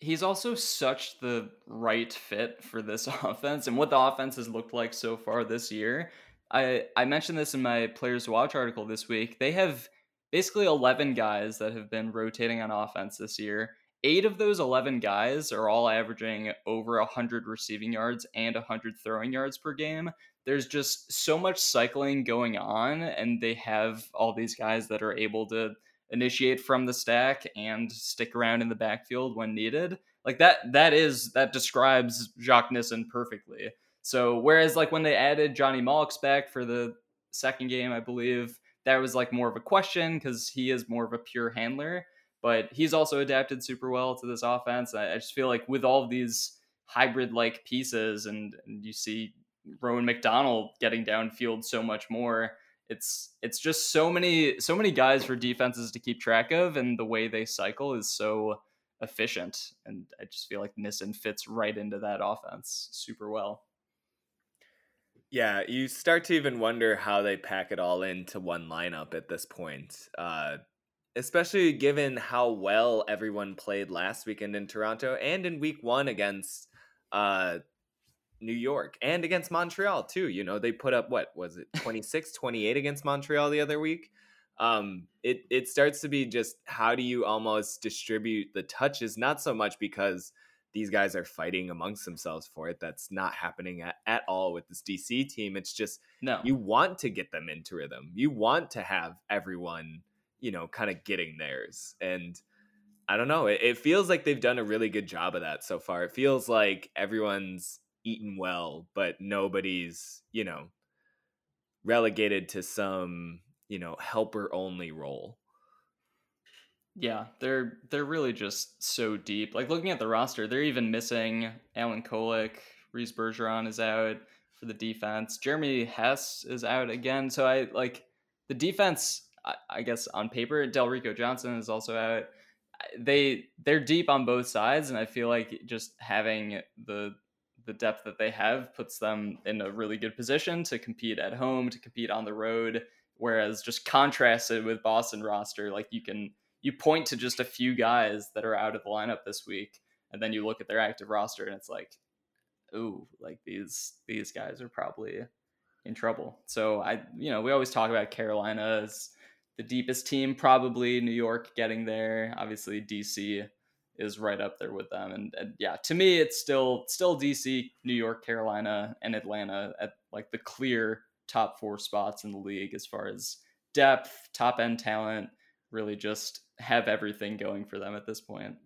He's also such the right fit for this offense and what the offense has looked like so far this year. I I mentioned this in my players watch article this week. They have basically 11 guys that have been rotating on offense this year. Eight of those 11 guys are all averaging over 100 receiving yards and 100 throwing yards per game there's just so much cycling going on, and they have all these guys that are able to initiate from the stack and stick around in the backfield when needed. Like that, that is that describes Jacques Nissen perfectly. So whereas like when they added Johnny Mauch's back for the second game, I believe that was like more of a question because he is more of a pure handler, but he's also adapted super well to this offense. I, I just feel like with all of these hybrid like pieces, and, and you see Rowan McDonald getting downfield so much more. It's it's just so many so many guys for defenses to keep track of, and the way they cycle is so efficient. And I just feel like Nissen fits right into that offense super well. Yeah, you start to even wonder how they pack it all into one lineup at this point. Uh, especially given how well everyone played last weekend in Toronto and in week one against uh, New York and against Montreal too. You know, they put up what was it 26 28 against Montreal the other week. Um it it starts to be just how do you almost distribute the touches not so much because these guys are fighting amongst themselves for it. That's not happening at, at all with this DC team. It's just no. You want to get them into rhythm. You want to have everyone, you know, kind of getting theirs. And I don't know. It, it feels like they've done a really good job of that so far. It feels like everyone's eaten well, but nobody's, you know, relegated to some, you know, helper only role. Yeah, they're they're really just so deep. Like looking at the roster, they're even missing Alan Kolek, Reese Bergeron is out for the defense. Jeremy Hess is out again. So I like the defense. I, I guess on paper, Delrico Johnson is also out. They they're deep on both sides, and I feel like just having the the depth that they have puts them in a really good position to compete at home, to compete on the road. Whereas just contrasted with Boston roster, like you can you point to just a few guys that are out of the lineup this week, and then you look at their active roster and it's like, ooh, like these these guys are probably in trouble. So I, you know, we always talk about Carolina as the deepest team, probably New York getting there. Obviously, DC is right up there with them, and, and yeah, to me, it's still still DC, New York, Carolina, and Atlanta at like the clear top four spots in the league as far as depth, top end talent. Really, just have everything going for them at this point.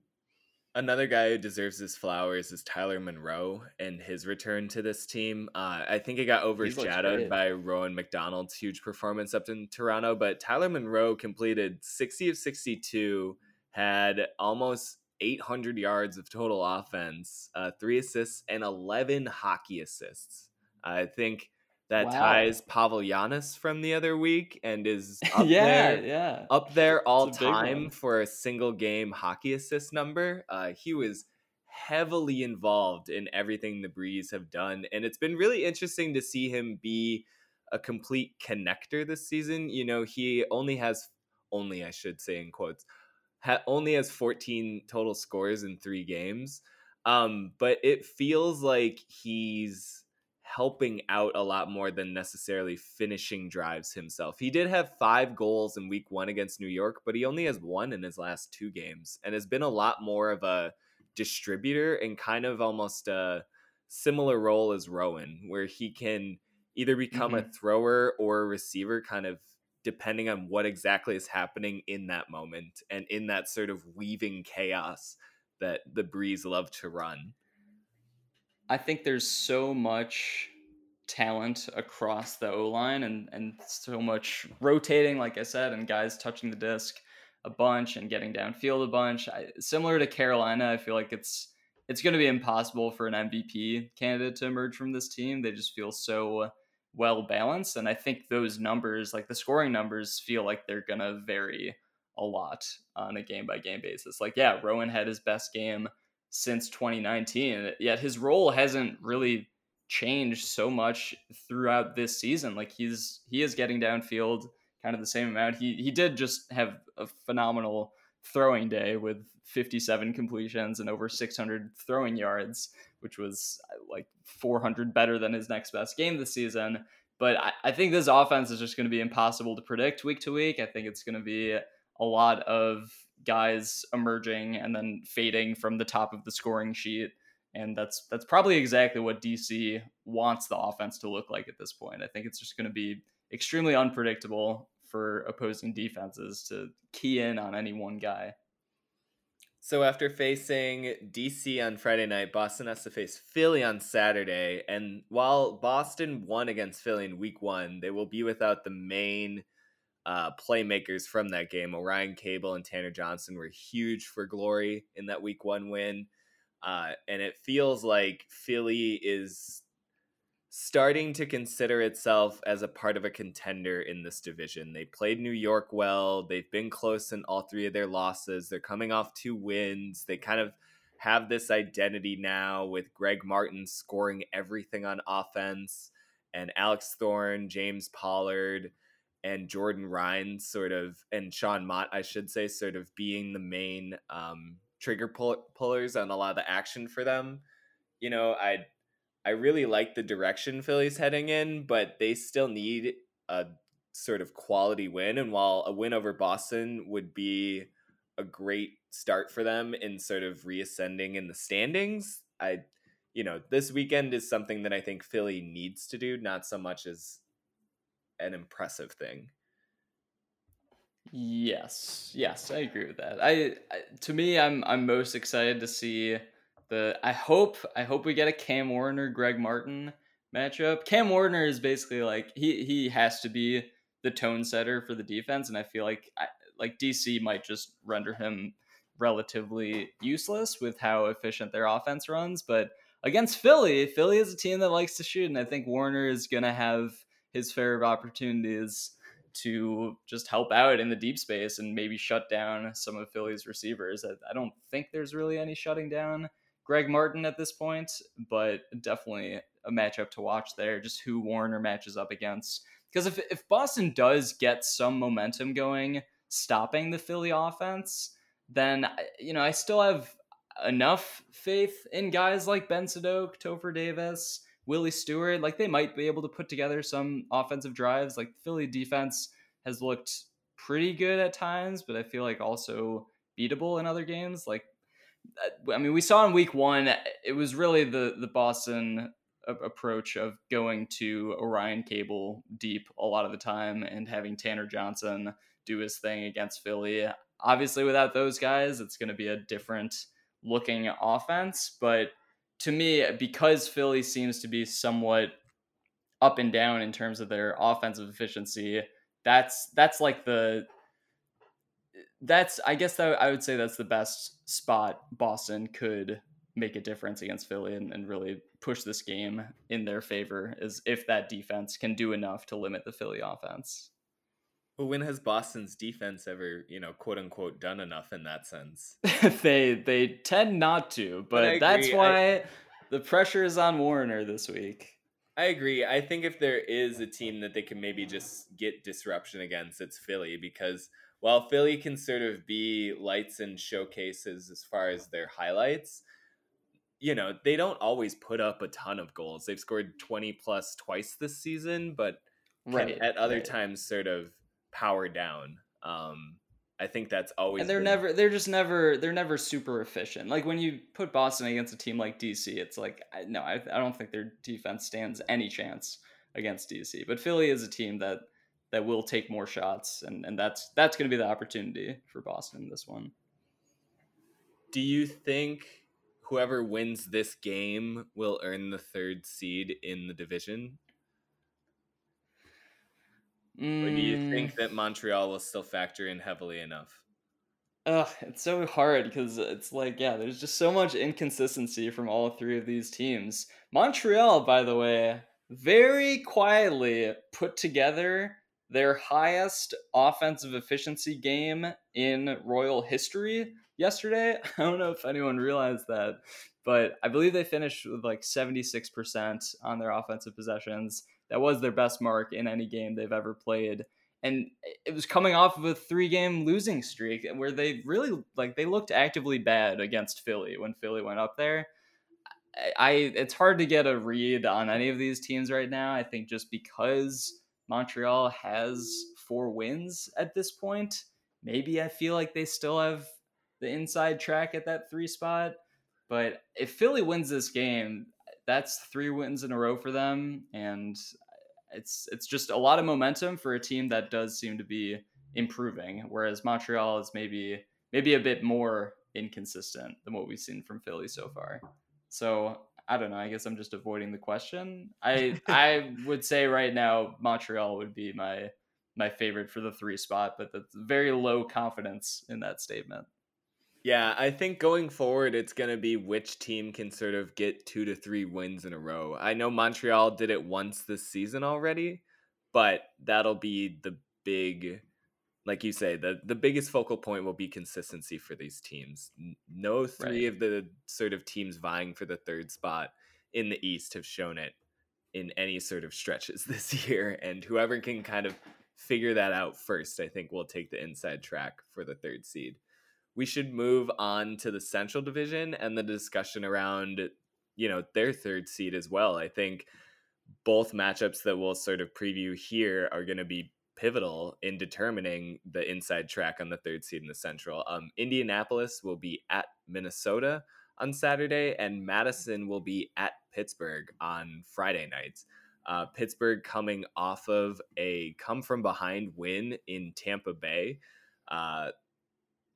Another guy who deserves his flowers is Tyler Monroe and his return to this team. Uh, I think it got overshadowed by Rowan McDonald's huge performance up in Toronto, but Tyler Monroe completed 60 of 62, had almost 800 yards of total offense, uh, three assists, and 11 hockey assists. I think that wow. ties Pawel Janas from the other week and is up yeah, there, yeah. up there all time for a single game hockey assist number. Uh, he was heavily involved in everything the Breeze have done, and it's been really interesting to see him be a complete connector this season. You know, he only has only I should say in quotes ha- only has 14 total scores in three games. Um, but it feels like he's helping out a lot more than necessarily finishing drives himself. He did have five goals in week one against New York, but he only has one in his last two games and has been a lot more of a distributor and kind of almost a similar role as Rowan, where he can either become mm-hmm. a thrower or a receiver, kind of depending on what exactly is happening in that moment and in that sort of weaving chaos that the Breeze love to run. I think there's so much talent across the O line and, and so much rotating, like I said, and guys touching the disc a bunch and getting downfield a bunch. I, similar to Carolina, I feel like it's it's going to be impossible for an MVP candidate to emerge from this team. They just feel so well balanced, and I think those numbers, like the scoring numbers, feel like they're going to vary a lot on a game by game basis. Like, yeah, Rowan had his best game since 2019. Yet his role hasn't really changed so much throughout this season. Like he's he is getting downfield kind of the same amount. He he did just have a phenomenal throwing day with 57 completions and over 600 throwing yards, which was uh, like 400 better than his next best game this season. But I, I think this offense is just going to be impossible to predict week to week. I think it's going to be a lot of guys emerging and then fading from the top of the scoring sheet. And that's that's probably exactly what DC wants the offense to look like at this point. I think it's just going to be extremely unpredictable for opposing defenses to key in on any one guy. So after facing DC on Friday night, Boston has to face Philly on Saturday. And while Boston won against Philly in week one, they will be without the main uh, playmakers from that game. Orion Cable and Tanner Johnson were huge for Glory in that week one win. Uh, and it feels like Philly is starting to consider itself as a part of a contender in this division. They played New York well. They've been close in all three of their losses. They're coming off two wins. They kind of have this identity now with Greg Martin scoring everything on offense and Alex Thorn, James Pollard, and Jordan Ryan sort of and Sean Mott, I should say, sort of being the main um, trigger pull- pullers on a lot of the action for them. You know, I I really like the direction Philly's heading in, but they still need a sort of quality win. And while a win over Boston would be a great start for them in sort of reascending in the standings, I you know, this weekend is something that I think Philly needs to do, not so much as an impressive thing. Yes, yes, I agree with that. I, I, to me, I'm I'm most excited to see the. I hope I hope we get a Cam Warner Greg Martin matchup. Cam Warner is basically like he he has to be the tone setter for the defense, and I feel like I, like DC might just render him relatively useless with how efficient their offense runs. But against Philly, Philly is a team that likes to shoot, and I think Warner is gonna have his fair of opportunities to just help out in the deep space and maybe shut down some of Philly's receivers. I, I don't think there's really any shutting down Greg Martin at this point, but definitely a matchup to watch there. Just who Warner matches up against. Because if if Boston does get some momentum going, stopping the Philly offense, then you know I still have enough faith in guys like Ben Sadok, Topher Davis, Willie Stewart. Like they might be able to put together some offensive drives. Like Philly defense has looked pretty good at times, but I feel like also beatable in other games. Like I mean, we saw in week one, it was really the the Boston approach of going to Orion Cable deep a lot of the time and having Tanner Johnson do his thing against Philly. Obviously, without those guys, it's going to be a different looking offense. But to me, because Philly seems to be somewhat up and down in terms of their offensive efficiency, that's that's like the that's I guess that I would say that's the best spot Boston could make a difference against Philly and, and really push this game in their favor is if that defense can do enough to limit the Philly offense. But when has Boston's defense ever, you know, quote unquote, done enough in that sense? they they tend not to, but, but that's why I, the pressure is on Warner this week. I agree. I think if there is a team that they can maybe just get disruption against, it's Philly because while Philly can sort of be lights and showcases as far as their highlights, you know, they don't always put up a ton of goals. They've scored 20 plus twice this season, but right, at other right. times sort of power down. Um, I think that's always and they're been... never they're just never they're never super efficient. Like when you put Boston against a team like DC, it's like no, I, I don't think their defense stands any chance against DC. But Philly is a team that that will take more shots, and and that's that's going to be the opportunity for Boston this one. Do you think whoever wins this game will earn the third seed in the division? Mm. Or do you think that Montreal will still factor in heavily enough? Ugh, it's so hard because it's like, yeah, there's just so much inconsistency from all three of these teams. Montreal, by the way, very quietly put together their highest offensive efficiency game in Royal history yesterday. I don't know if anyone realized that, but I believe they finished with like 76% on their offensive possessions. That was their best mark in any game they've ever played. And it was coming off of a three game losing streak where they really like they looked actively bad against Philly when Philly went up there. I it's hard to get a read on any of these teams right now. I think just because Montreal has four wins at this point, maybe I feel like they still have the inside track at that three spot. But if Philly wins this game, that's three wins in a row for them, and it's it's just a lot of momentum for a team that does seem to be improving. Whereas Montreal is maybe maybe a bit more inconsistent than what we've seen from Philly so far. So I don't know. I guess I'm just avoiding the question. I I would say right now Montreal would be my my favorite for the three spot, but that's very low confidence in that statement. Yeah, I think going forward, it's going to be which team can sort of get two to three wins in a row. I know Montreal did it once this season already, but that'll be the big, like you say, the, the biggest focal point will be consistency for these teams. No three right. of the sort of teams vying for the third spot in the East have shown it in any sort of stretches this year. And whoever can kind of figure that out first, I think will take the inside track for the third seed we should move on to the Central Division and the discussion around, you know, their third seed as well. I think both matchups that we'll sort of preview here are going to be pivotal in determining the inside track on the third seed in the Central. Um, Indianapolis will be at Minnesota on Saturday, and Madison will be at Pittsburgh on Friday nights. Uh, Pittsburgh coming off of a come from behind win in Tampa Bay. Uh,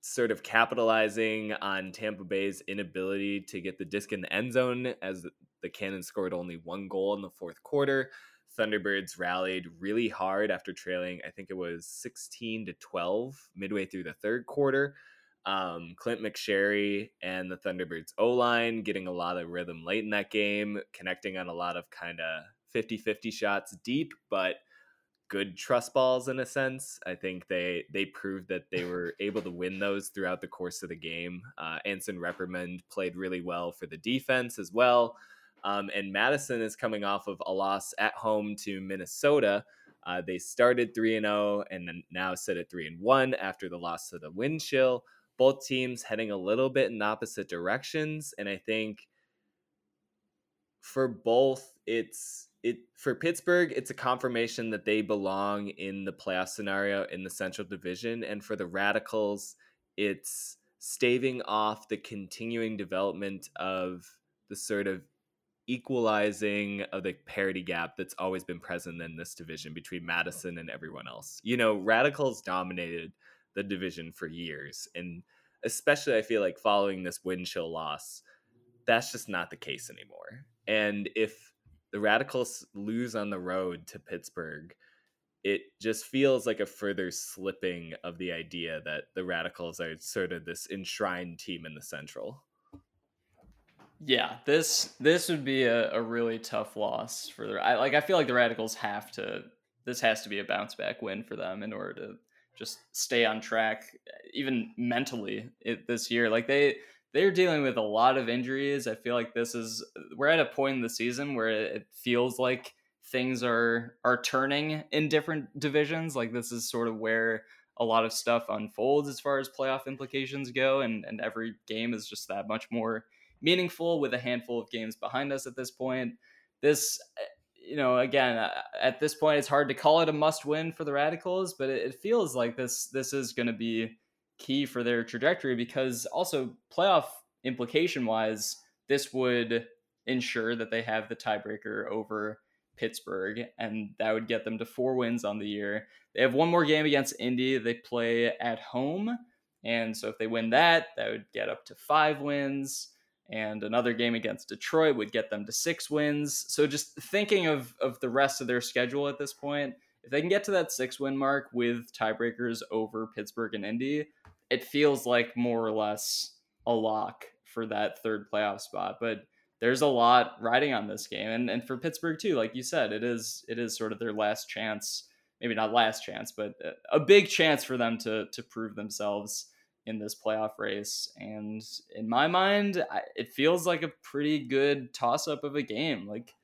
sort of capitalizing on Tampa Bay's inability to get the disc in the end zone as the Cannon scored only one goal in the fourth quarter. Thunderbirds rallied really hard after trailing, I think it was 16 to 12 midway through the third quarter. Um, Clint McSherry and the Thunderbirds O line getting a lot of rhythm late in that game, connecting on a lot of kind of 50 50 shots deep, but good trust balls in a sense. I think they they proved that they were able to win those throughout the course of the game. Uh, Anson Reppermund played really well for the defense as well. Um, and Madison is coming off of a loss at home to Minnesota. Uh, they started 3 and 0 and then now sit at 3 and 1 after the loss to the wind chill. Both teams heading a little bit in opposite directions. And I think for both, it's it for Pittsburgh, it's a confirmation that they belong in the playoff scenario in the Central Division, and for the Radicals, it's staving off the continuing development of the sort of equalizing of the parity gap that's always been present in this division between Madison and everyone else. You know, Radicals dominated the division for years, and especially I feel like following this wind chill loss, that's just not the case anymore. And if the Radicals lose on the road to Pittsburgh, it just feels like a further slipping of the idea that the Radicals are sort of this enshrined team in the Central. Yeah, this this would be a, a really tough loss for the I like I feel like the Radicals have to this has to be a bounce back win for them in order to just stay on track even mentally it, this year. Like they they're dealing with a lot of injuries. I feel like this is we're at a point in the season where it feels like things are are turning in different divisions. Like this is sort of where a lot of stuff unfolds as far as playoff implications go, and and every game is just that much more meaningful with a handful of games behind us at this point. This eh, you know, again, uh, at this point, it's hard to call it a must-win for the Radicals, but it, feels like this this is going to be key for their trajectory because also playoff implication wise, this would ensure that they have the tiebreaker over Pittsburgh, and that would get them to four wins on the year. They have one more game against Indy. They play at home. And so if they win that, that would get up to five wins. And another game against Detroit would get them to six wins. So just thinking of, of the rest of their schedule at this point, if they can get to that six win mark with tiebreakers over Pittsburgh and Indy, it feels like more or less a lock for that third playoff spot. But there's a lot riding on this game, and and for Pittsburgh too, like you said, it is it is sort of their last chance. Maybe not last chance, but a big chance for them to to prove themselves in this playoff race. And in my mind, it feels like a pretty good toss up of a game. Like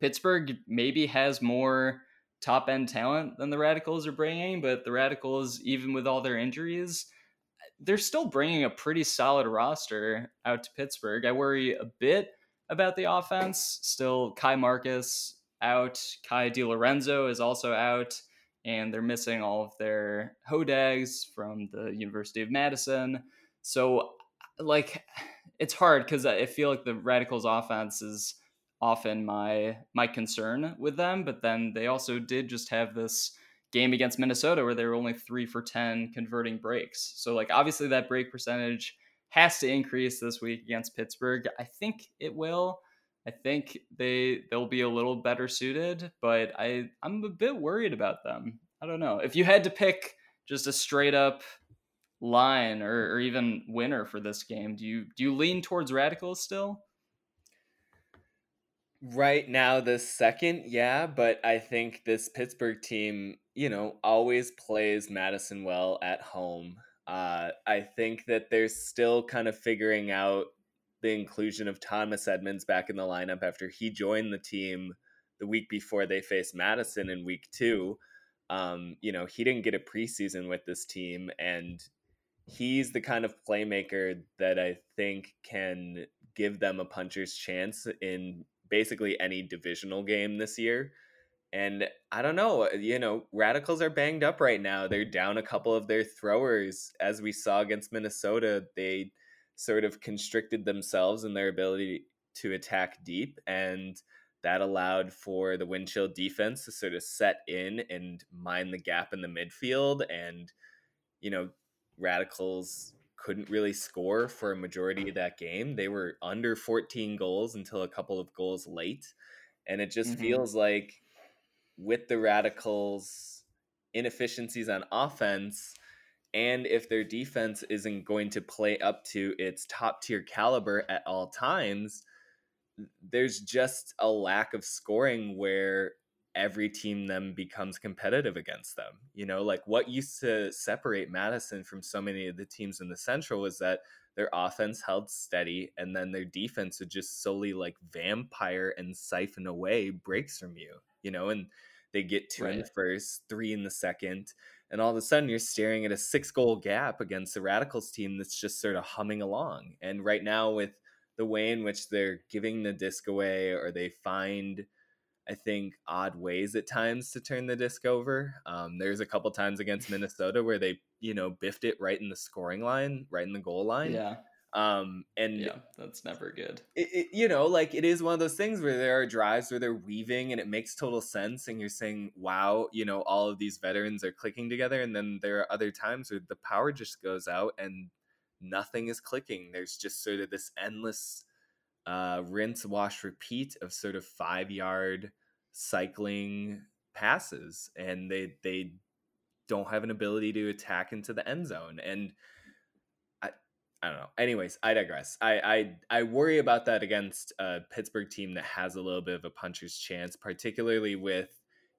Pittsburgh maybe has more top end talent than the Radicals are bringing, but the Radicals, even with all their injuries, they're still bringing a pretty solid roster out to Pittsburgh. I worry a bit about the offense. Still, Kai Marcus out. Kai DiLorenzo is also out, and they're missing all of their Hodags from the University of Madison. So, like, it's hard because I feel like the Radicals' offense is often my my concern with them. But then they also did just have this game against Minnesota where they were only three for 10 converting breaks. So, like, obviously, that break percentage has to increase this week against Pittsburgh. I think it will. I think they they'll be a little better suited, but I I'm a bit worried about them. I don't know. If you had to pick just a straight up line or, or even winner for this game, do you do you lean towards radicals still? Right now, the second, yeah, but I think this Pittsburgh team, you know, always plays Madison well at home. Uh, I think that they're still kind of figuring out the inclusion of Thomas Edmonds back in the lineup after he joined the team the week before they faced Madison in week two. Um, you know, he didn't get a preseason with this team, and he's the kind of playmaker that I think can give them a puncher's chance in basically any divisional game this year. And I don't know, you know, Radicals are banged up right now. They're down a couple of their throwers. As we saw against Minnesota, they sort of constricted themselves in their ability to attack deep. And that allowed for the wind chill defense to sort of set in and mine the gap in the midfield. And, you know, Radicals couldn't really score for a majority of that game. They were under 14 goals until a couple of goals late. And it just mm-hmm. feels like with the Radicals' inefficiencies on offense, and if their defense isn't going to play up to its top tier caliber at all times, there's just a lack of scoring where every team then becomes competitive against them. You know, like what used to separate Madison from so many of the teams in the Central was that their offense held steady and then their defense would just solely like vampire and siphon away breaks from you, you know, and they get two right. in the first, three in the second, and all of a sudden you're staring at a six goal gap against the Radicals team that's just sort of humming along. And right now, with the way in which they're giving the disc away or they find I think odd ways at times to turn the disc over. Um, there's a couple times against Minnesota where they, you know, biffed it right in the scoring line, right in the goal line. Yeah. Um, and yeah, that's never good. It, it, you know, like it is one of those things where there are drives where they're weaving and it makes total sense, and you're saying, "Wow, you know, all of these veterans are clicking together." And then there are other times where the power just goes out and nothing is clicking. There's just sort of this endless uh, rinse, wash, repeat of sort of five yard cycling passes, and they they don't have an ability to attack into the end zone. And I don't know. Anyways, I digress. I I I worry about that against a Pittsburgh team that has a little bit of a puncher's chance, particularly with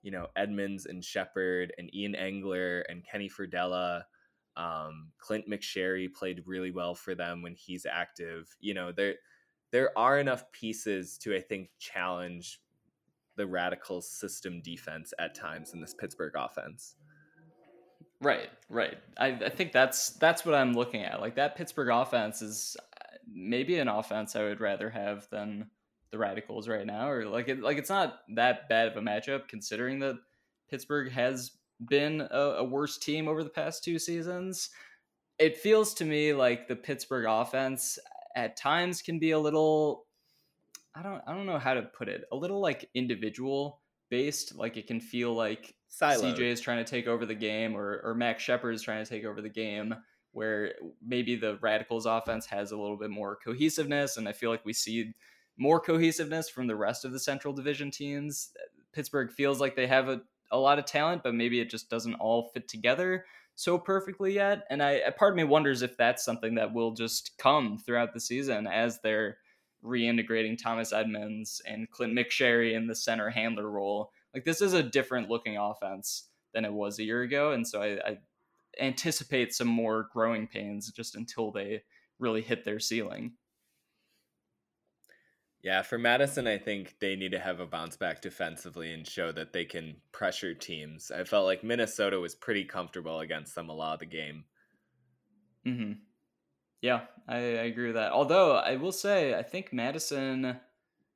you know Edmonds and Shepard and Ian Engler and Kenny Furdella. Um, Clint McSherry played really well for them when he's active. You know, there there are enough pieces to I think challenge the radical system defense at times in this Pittsburgh offense. Right, right. I, I think that's that's what I'm looking at. Like that Pittsburgh offense is uh, maybe an offense I would rather have than the Radicals right now, or like it, like it's not that bad of a matchup considering that Pittsburgh has been a, a worse team over the past two seasons. It feels to me like the Pittsburgh offense at times can be a little I don't I don't know how to put it. A little like individual based. Like it can feel like Siloed. CJ is trying to take over the game or or Max Shepard is trying to take over the game where maybe the Radicals offense has a little bit more cohesiveness and I feel like we see more cohesiveness from the rest of the Central Division teams. Pittsburgh feels like they have a, a lot of talent, but maybe it just doesn't all fit together so perfectly yet. And I part of me wonders if that's something that will just come throughout the season as they're reintegrating Thomas Edmonds and Clint McSherry in the center handler role. Like this is a different looking offense than it was a year ago, and so I, I anticipate some more growing pains just until they really hit their ceiling. Yeah, for Madison, I think they need to have a bounce back defensively and show that they can pressure teams. I felt like Minnesota was pretty comfortable against them a lot of the game. Mm-hmm. Yeah, I, I agree with that. Although I will say, I think Madison,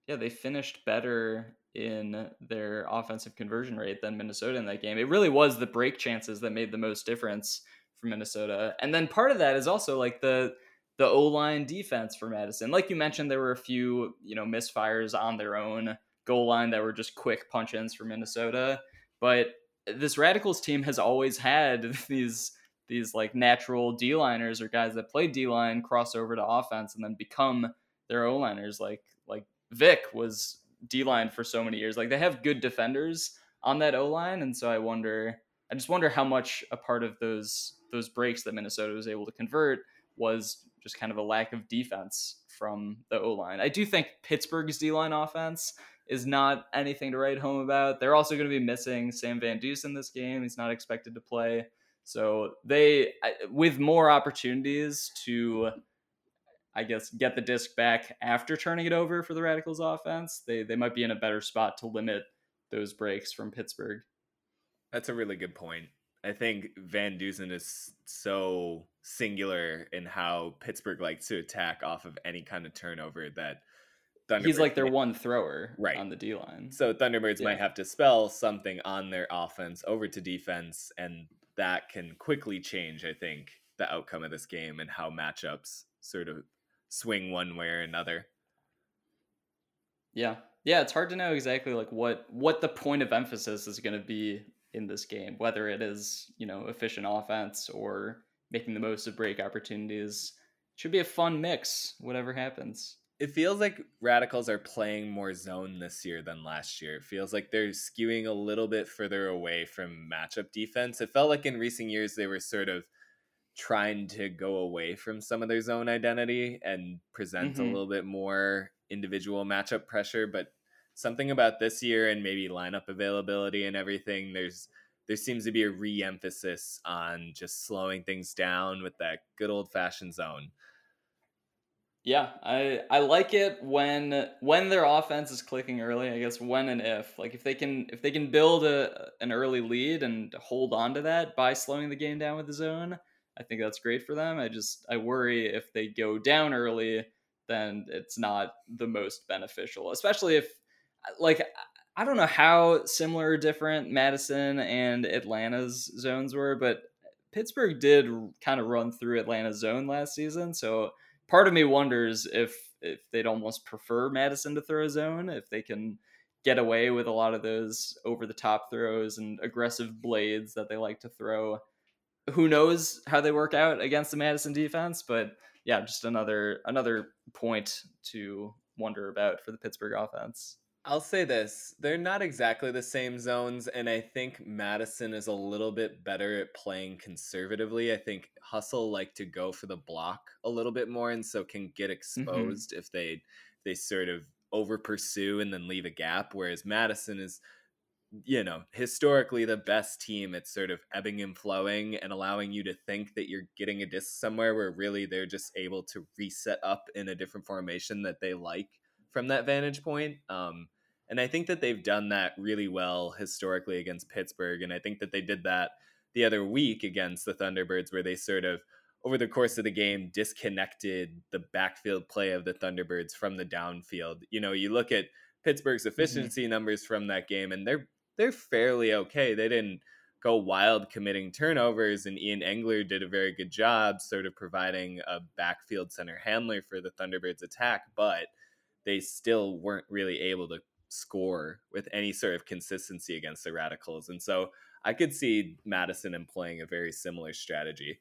yeah, they finished better in their offensive conversion rate than Minnesota in that game. It really was the break chances that made the most difference for Minnesota. And then part of that is also like the the O line defense for Madison. Like you mentioned, there were a few you know misfires on their own goal line that were just quick punch ins for Minnesota. But this Radicals team has always had these these like natural D liners or guys that play D line cross over to offense and then become their O liners. Like like Vic was D line for so many years. Like they have good defenders on that O line, and so I wonder. I just wonder how much a part of those those breaks that Minnesota was able to convert was just kind of a lack of defense from the O line. I do think Pittsburgh's D line offense is not anything to write home about. They're also going to be missing Sam Van Dusen this game. He's not expected to play. So they, with more opportunities to, I guess, get the disc back after turning it over for the Radicals offense, they they might be in a better spot to limit those breaks from Pittsburgh. That's a really good point. I think Van Dusen is so singular in how Pittsburgh likes to attack off of any kind of turnover that Thunderbirds he's like their one thrower right. on the D line. So Thunderbirds yeah. might have to spell something on their offense over to defense, and that can quickly change, I think, the outcome of this game and how matchups sort of swing one way or another. Yeah. Yeah, it's hard to know exactly like what what the point of emphasis is going to be in this game, whether it is, you know, efficient offense or making the most of break opportunities. Should be a fun mix, whatever happens it feels like radicals are playing more zone this year than last year. It feels like they're skewing a little bit further away from matchup defense. It felt like in recent years they were sort of trying to go away from some of their zone identity and present mm-hmm. a little bit more individual matchup pressure, but something about this year and maybe lineup availability and everything. There's there seems to be a re-emphasis on just slowing things down with that good old fashioned zone. Yeah, I I like it when when their offense is clicking early. I guess when and if like if they can if they can build a an early lead and hold on to that by slowing the game down with the zone, I think that's great for them. I just I worry if they go down early, then it's not the most beneficial, especially if like I don't know how similar or different Madison and Atlanta's zones were, but Pittsburgh did kind of run through Atlanta's zone last season, so part of me wonders if if they'd almost prefer Madison to throw zone if they can get away with a lot of those over the top throws and aggressive blades that they like to throw. Who knows how they work out against the Madison defense, but yeah, just another another point to wonder about for the Pittsburgh offense. I'll say this. They're not exactly the same zones, and I think Madison is a little bit better at playing conservatively. I think Hustle like to go for the block a little bit more and so can get mm-hmm. exposed mm-hmm. if they they sort of over pursue and then leave a gap. Whereas Madison is, you know, historically the best team it's sort of ebbing and flowing and allowing you to think that you're getting a disc somewhere where really they're just able to reset up in a different formation that they like from that vantage point. Um, and I think that they've done that really well historically against Pittsburgh. And I think that they did that the other week against the Thunderbirds, where they sort of, over the course of the game, disconnected the backfield play of the Thunderbirds from the downfield. You know, you look at Pittsburgh's mm-hmm. efficiency mm-hmm. numbers from that game, and they're they're fairly okay. They didn't go wild committing turnovers, and Ian Engler did a very good job sort of providing a backfield center handler for the Thunderbirds attack, but they still weren't really able to score with any sort of consistency against the Radicals. And so I could see Madison employing a very similar strategy.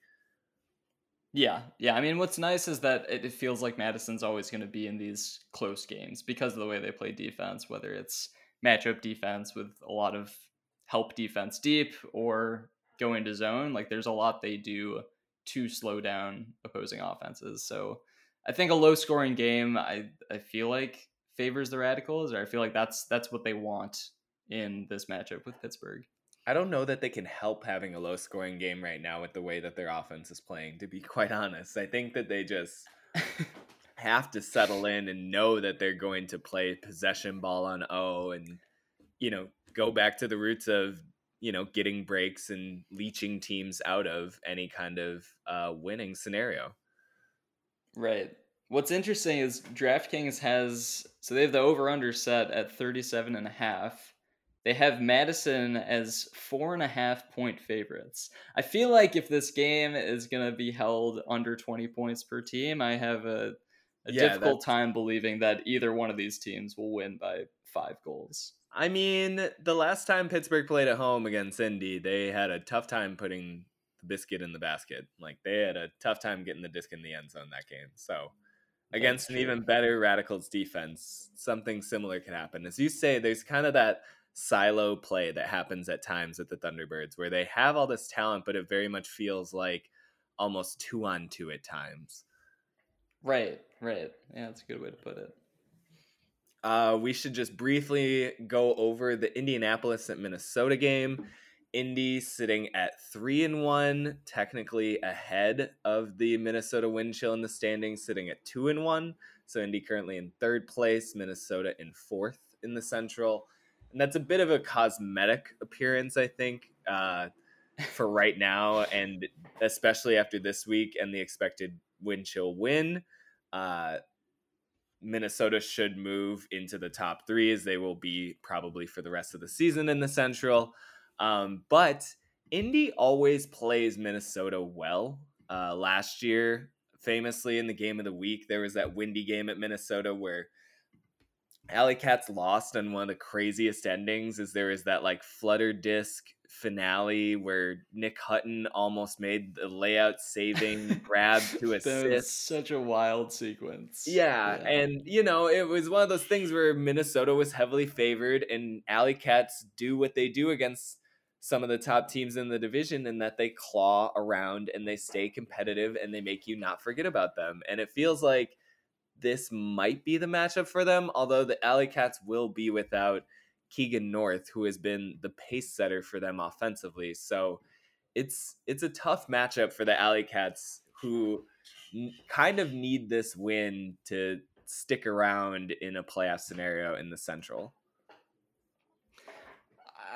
Yeah, yeah. I mean, what's nice is that it feels like Madison's always going to be in these close games because of the way they play defense, whether it's matchup defense with a lot of help defense deep or go into zone. Like, there's a lot they do to slow down opposing offenses. So I think a low scoring game, I, I feel like favors the Radicals, or I feel like that's that's what they want in this matchup with Pittsburgh. I don't know that they can help having a low scoring game right now with the way that their offense is playing, to be quite honest. I think that they just have to settle in and know that they're going to play possession ball on O and, you know, go back to the roots of, you know, getting breaks and leeching teams out of any kind of uh, winning scenario. Right. What's interesting is DraftKings has so they have the over under set at 37 and a half. They have Madison as four and a half point favorites. I feel like if this game is going to be held under 20 points per team, I have a, a yeah, difficult time believing that either one of these teams will win by five goals. I mean, the last time Pittsburgh played at home against Indy, they had a tough time putting the biscuit in the basket. Like they had a tough time getting the disc in the end zone that game. So against an even better Radicals defense, something similar can happen. As you say, there's kind of that silo play that happens at times with the Thunderbirds where they have all this talent, but it very much feels like almost two on two at times. Right, right. Yeah, that's a good way to put it. Uh, we should just briefly go over the Indianapolis at Minnesota game. Indy sitting at three and one, technically ahead of the Minnesota wind chill in the standings, sitting at two and one. So Indy currently in third place, Minnesota in fourth in the Central, and that's a bit of a cosmetic appearance, I think, uh, for right now, and especially after this week and the expected wind chill win. Uh, Minnesota should move into the top three as they will be probably for the rest of the season in the Central. Um, but Indy always plays Minnesota well. Uh, last year, famously in the game of the week, there was that windy game at Minnesota where Alley Cats lost on one of the craziest endings. Is there is that like flutter disc finale where Nick Hutton almost made the layout saving grab to assist. such a wild sequence. Yeah, yeah, and you know it was one of those things where Minnesota was heavily favored, and Alley Cats do what they do against some of the top teams in the division and that they claw around and they stay competitive and they make you not forget about them. And it feels like this might be the matchup for them, although the Alley Cats will be without Keegan North, who has been the pace setter for them offensively. So it's it's a tough matchup for the Alley Cats who kind of need this win to stick around in a playoff scenario in the Central.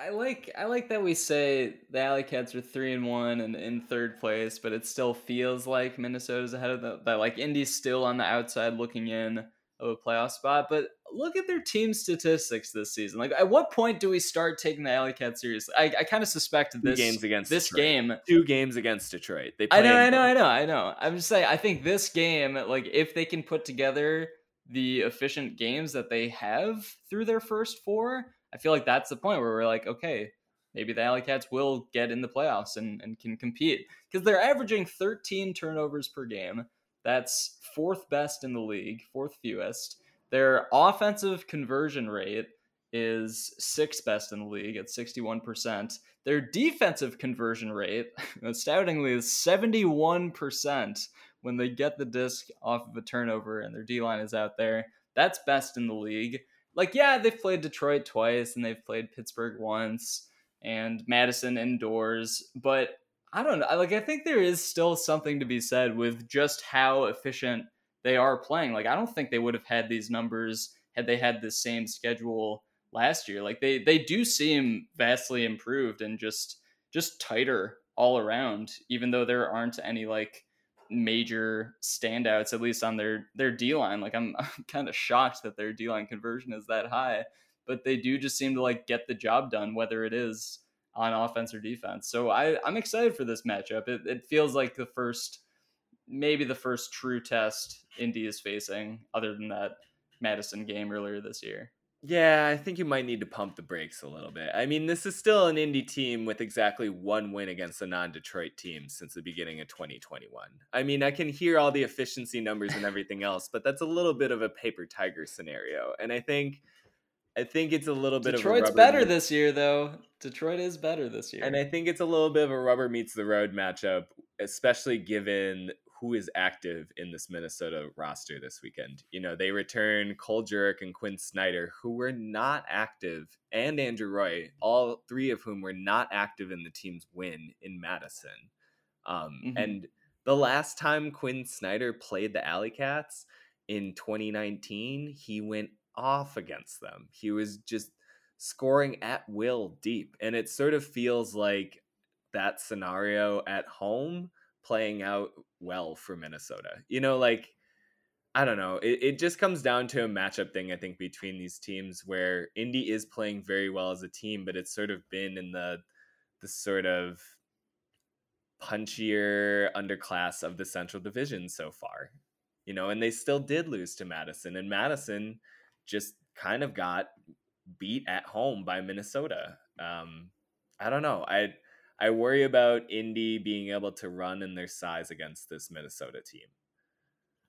I like I like that we say the Alley Cats are three and one and in third place, but it still feels like Minnesota's ahead of the, that. Like Indy's still on the outside looking in of a playoff spot. But look at their team statistics this season. Like, at what point do we start taking the Alley Cats seriously? I, I kind of suspect this Two games against this Detroit. game, two games against Detroit. They I know, I know, I know, I know. I'm just saying. I think this game, like, if they can put together the efficient games that they have through their first four, I feel like that's the point where we're like, okay, maybe the Alley Cats will get in the playoffs and, and can compete because they're averaging 13 turnovers per game. That's fourth best in the league, fourth fewest. Their offensive conversion rate is sixth best in the league at 61%. Their defensive conversion rate, astoundingly, is 71% when they get the disc off of a turnover and their D line is out there. That's best in the league. Like, yeah, they've played Detroit twice and they've played Pittsburgh once and Madison indoors, but I don't know. Like, I think there is still something to be said with just how efficient they are playing. Like, I don't think they would have had these numbers had they had the same schedule last year. Like, they they do seem vastly improved and just just tighter all around. Even though there aren't any like major standouts, at least on their their D line. Like, I'm, I'm kind of shocked that their D line conversion is that high, but they do just seem to like get the job done, whether it is on offense or defense. So I, I'm excited for this matchup. It, it feels like the first, maybe the first true test Indy is facing, other than that Madison game earlier this year. Yeah, I think you might need to pump the brakes a little bit. I mean, this is still an Indy team with exactly one win against a non Detroit team since the beginning of 2021. I mean, I can hear all the efficiency numbers and everything else, but that's a little bit of a paper tiger scenario. And I think I think it's a little bit Detroit's of Detroit's better meet- this year, though. Detroit is better this year, and I think it's a little bit of a rubber meets the road matchup, especially given who is active in this Minnesota roster this weekend. You know, they return Cole Jurek and Quinn Snyder, who were not active, and Andrew Roy, all three of whom were not active in the team's win in Madison. Um, Mhm. And the last time Quinn Snyder played the Alley Cats in 2019, he went off against them. He was just scoring at will deep. And it sort of feels like that scenario at home playing out well for Minnesota. You know, like, I don't know. It, it just comes down to a matchup thing, I think, between these teams where Indy is playing very well as a team, but it's sort of been in the the sort of punchier underclass of the Central Division so far. You know, and they still did lose to Madison, and Madison just kind of got beat at home by Minnesota. Um, I don't know. I I worry about Indy being able to run in their size against this Minnesota team.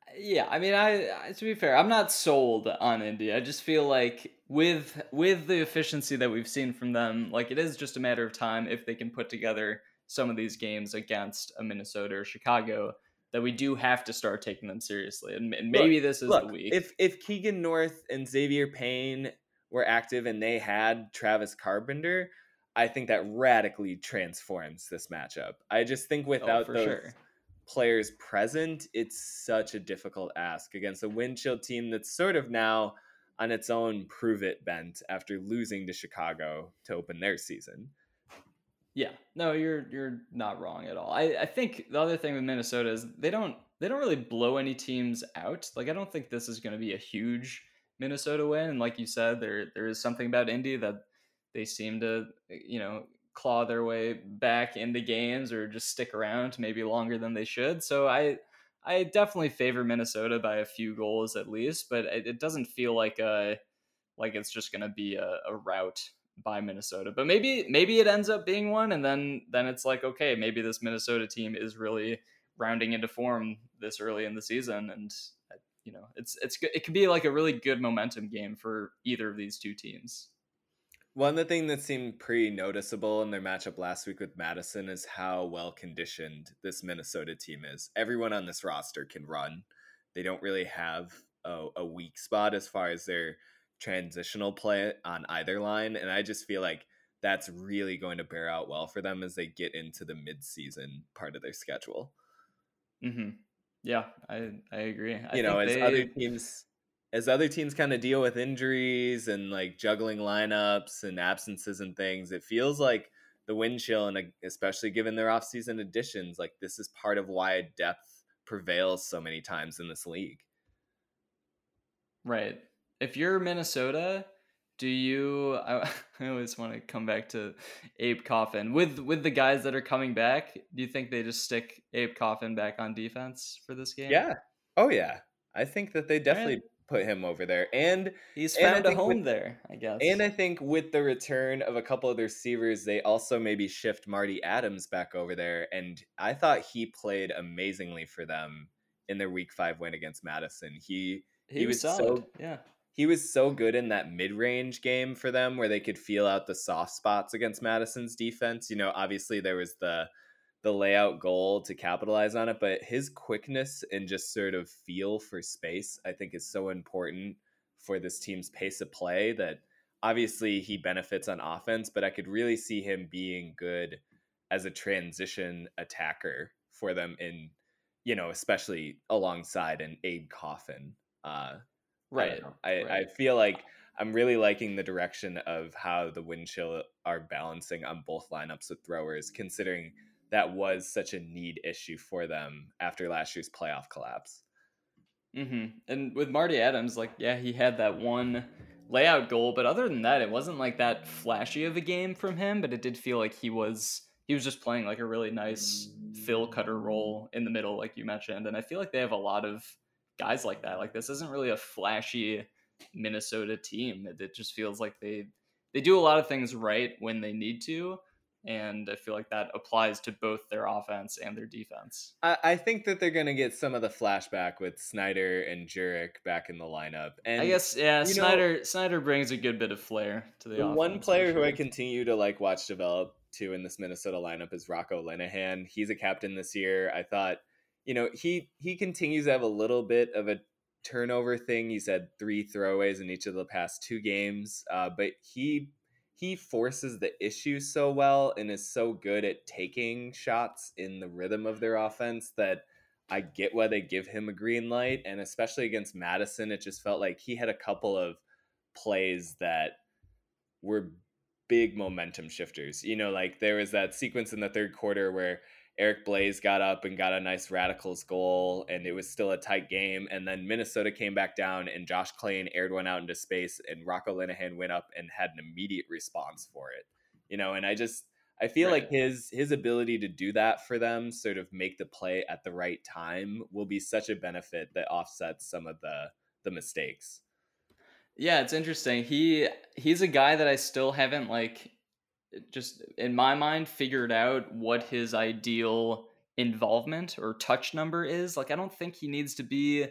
Uh, yeah, I mean, I I- to be fair, I'm not sold on Indy. I just feel like with with the efficiency that we've seen from them, like it is just a matter of time if they can put together some of these games against a Minnesota or Chicago that we do have to start taking them seriously. And, and maybe this is Look, the week. if if Keegan North and Xavier Payne were active and they had Travis Carpenter, I think that radically transforms this matchup. I just think oh, without Oh, those sure. players present, it's such a difficult ask against a Wind Chill team that's sort of now on its own prove it bent after losing to Chicago to open their season. Yeah, no, you're you're not wrong at all. I, I think the other thing with Minnesota is they don't they don't really blow any teams out. Like I don't think this is going to be a huge Minnesota win. And like you said, there there is something about Indy that they seem to you know claw their way back into games or just stick around maybe longer than they should. So I I definitely favor Minnesota by a few goals at least, but it, it doesn't feel like a like it's just going to be a, a rout by Minnesota. But maybe maybe it ends up being one, and then then it's like okay, maybe this Minnesota team is really rounding into form this early in the season, and uh, you know it's it's. It could be like a really good momentum game for either of these two teams. One of the things that seemed pretty noticeable in their matchup last week with Madison is how well conditioned this Minnesota team is. Everyone on this roster can run. They don't really have a, a weak spot as far as their transitional play on either line. And I just feel like that's really going to bear out well for them as they get into the midseason part of their schedule. Mm-hmm. Yeah, I I agree. I you know, as they... other teams as other teams kind of deal with injuries and like juggling lineups and absences and things, it feels like the wind chill and especially given their offseason additions, like this is part of why depth prevails so many times in this league. Right. If you're Minnesota, do you I, I always want to come back to Abe Coffin. With with the guys that are coming back, do you think they just stick Abe Coffin back on defense for this game? Yeah. Oh yeah. I think that they definitely right. Put him over there. And he's found and a home with, there, I guess. And I think with the return of a couple of the receivers, they also maybe shift Marty Adams back over there. And I thought he played amazingly for them in their week five win against Madison. He he, he was, was so yeah he was so good in that mid-range game for them where they could feel out the soft spots against Madison's defense. You know, obviously there was the the layout goal to capitalize on it, but his quickness and just sort of feel for space, I think is so important for this team's pace of play that obviously he benefits on offense, but I could really see him being good as a transition attacker for them in, you know, especially alongside an Abe Coffin. Uh, Right. I, I, right. I feel like I'm really liking the direction of how the wind chill are balancing on both lineups with throwers, considering that was such a need issue for them after last year's playoff collapse. Mm-hmm. And with Marty Adams, like, yeah, he had that one layout goal, but other than that, it wasn't like that flashy of a game from him. But it did feel like he was he was just playing like a really nice fill cutter role in the middle, like you mentioned. And I feel like they have a lot of guys like that. Like this isn't really a flashy Minnesota team. It, it just feels like they they do a lot of things right when they need to. And I feel like that applies to both their offense and their defense. I, I think that they're going to get some of the flashback with Snyder and Jurek back in the lineup. And I guess yeah, Snyder know, Snyder brings a good bit of flair to the, the offense. One player who I continue to like watch develop too in this Minnesota lineup is Rocco Linehan. He's a captain this year. I thought you know, he he continues to have a little bit of a turnover thing. He's had three throwaways in each of the past two games, uh, but he he forces the issue so well and is so good at taking shots in the rhythm of their offense that I get why they give him a green light. And especially against Madison, it just felt like he had a couple of plays that were big momentum shifters. You know, like there was that sequence in the third quarter where Eric Blaze got up and got a nice Radicals goal, and it was still a tight game. And then Minnesota came back down, and Josh Klain aired one out into space, and Rocco Linehan went up and had an immediate response for it. You know, and I just I feel right. like his his ability to do that for them, sort of make the play at the right time, will be such a benefit that offsets some of the the mistakes. Yeah, it's interesting. He he's a guy that I still haven't like just in my mind figured out what his ideal involvement or touch number is. Like I don't think he needs to be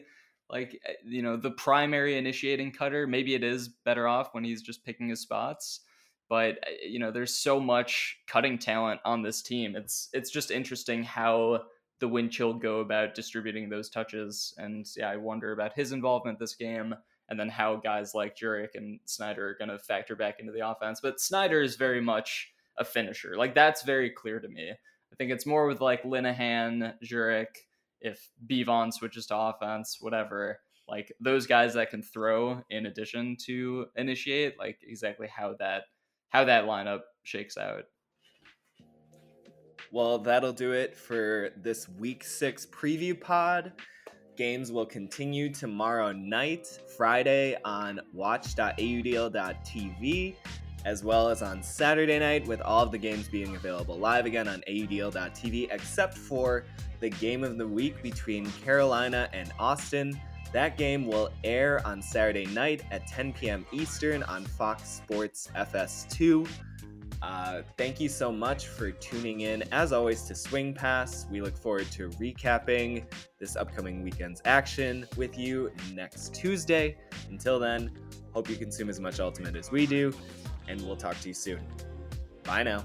like eh, you know the primary initiating cutter. Maybe it is better off when he's just picking his spots. But eh, you know there's so much cutting talent on this team. It's it's just interesting how the wind chill go about distributing those touches. And yeah, I wonder about his involvement this game and then how guys like Jurek and Snyder are going to factor back into the offense. But Snyder is very much a finisher. Like that's very clear to me. I think it's more with like Linehan, Jurek, if Bevon switches to offense, whatever. Like those guys that can throw in addition to initiate, like exactly how that how that lineup shakes out. Well, that'll do it for this week six preview pod. Games will continue tomorrow night, Friday on watch.audl.tv, as well as on Saturday night, with all of the games being available live again on audl.tv, except for the game of the week between Carolina and Austin. That game will air on Saturday night at 10 p.m. Eastern on Fox Sports FS2. Uh, thank you so much for tuning in, as always, to Swing Pass. We look forward to recapping this upcoming weekend's action with you next Tuesday. Until then, hope you consume as much Ultimate as we do, and we'll talk to you soon. Bye now.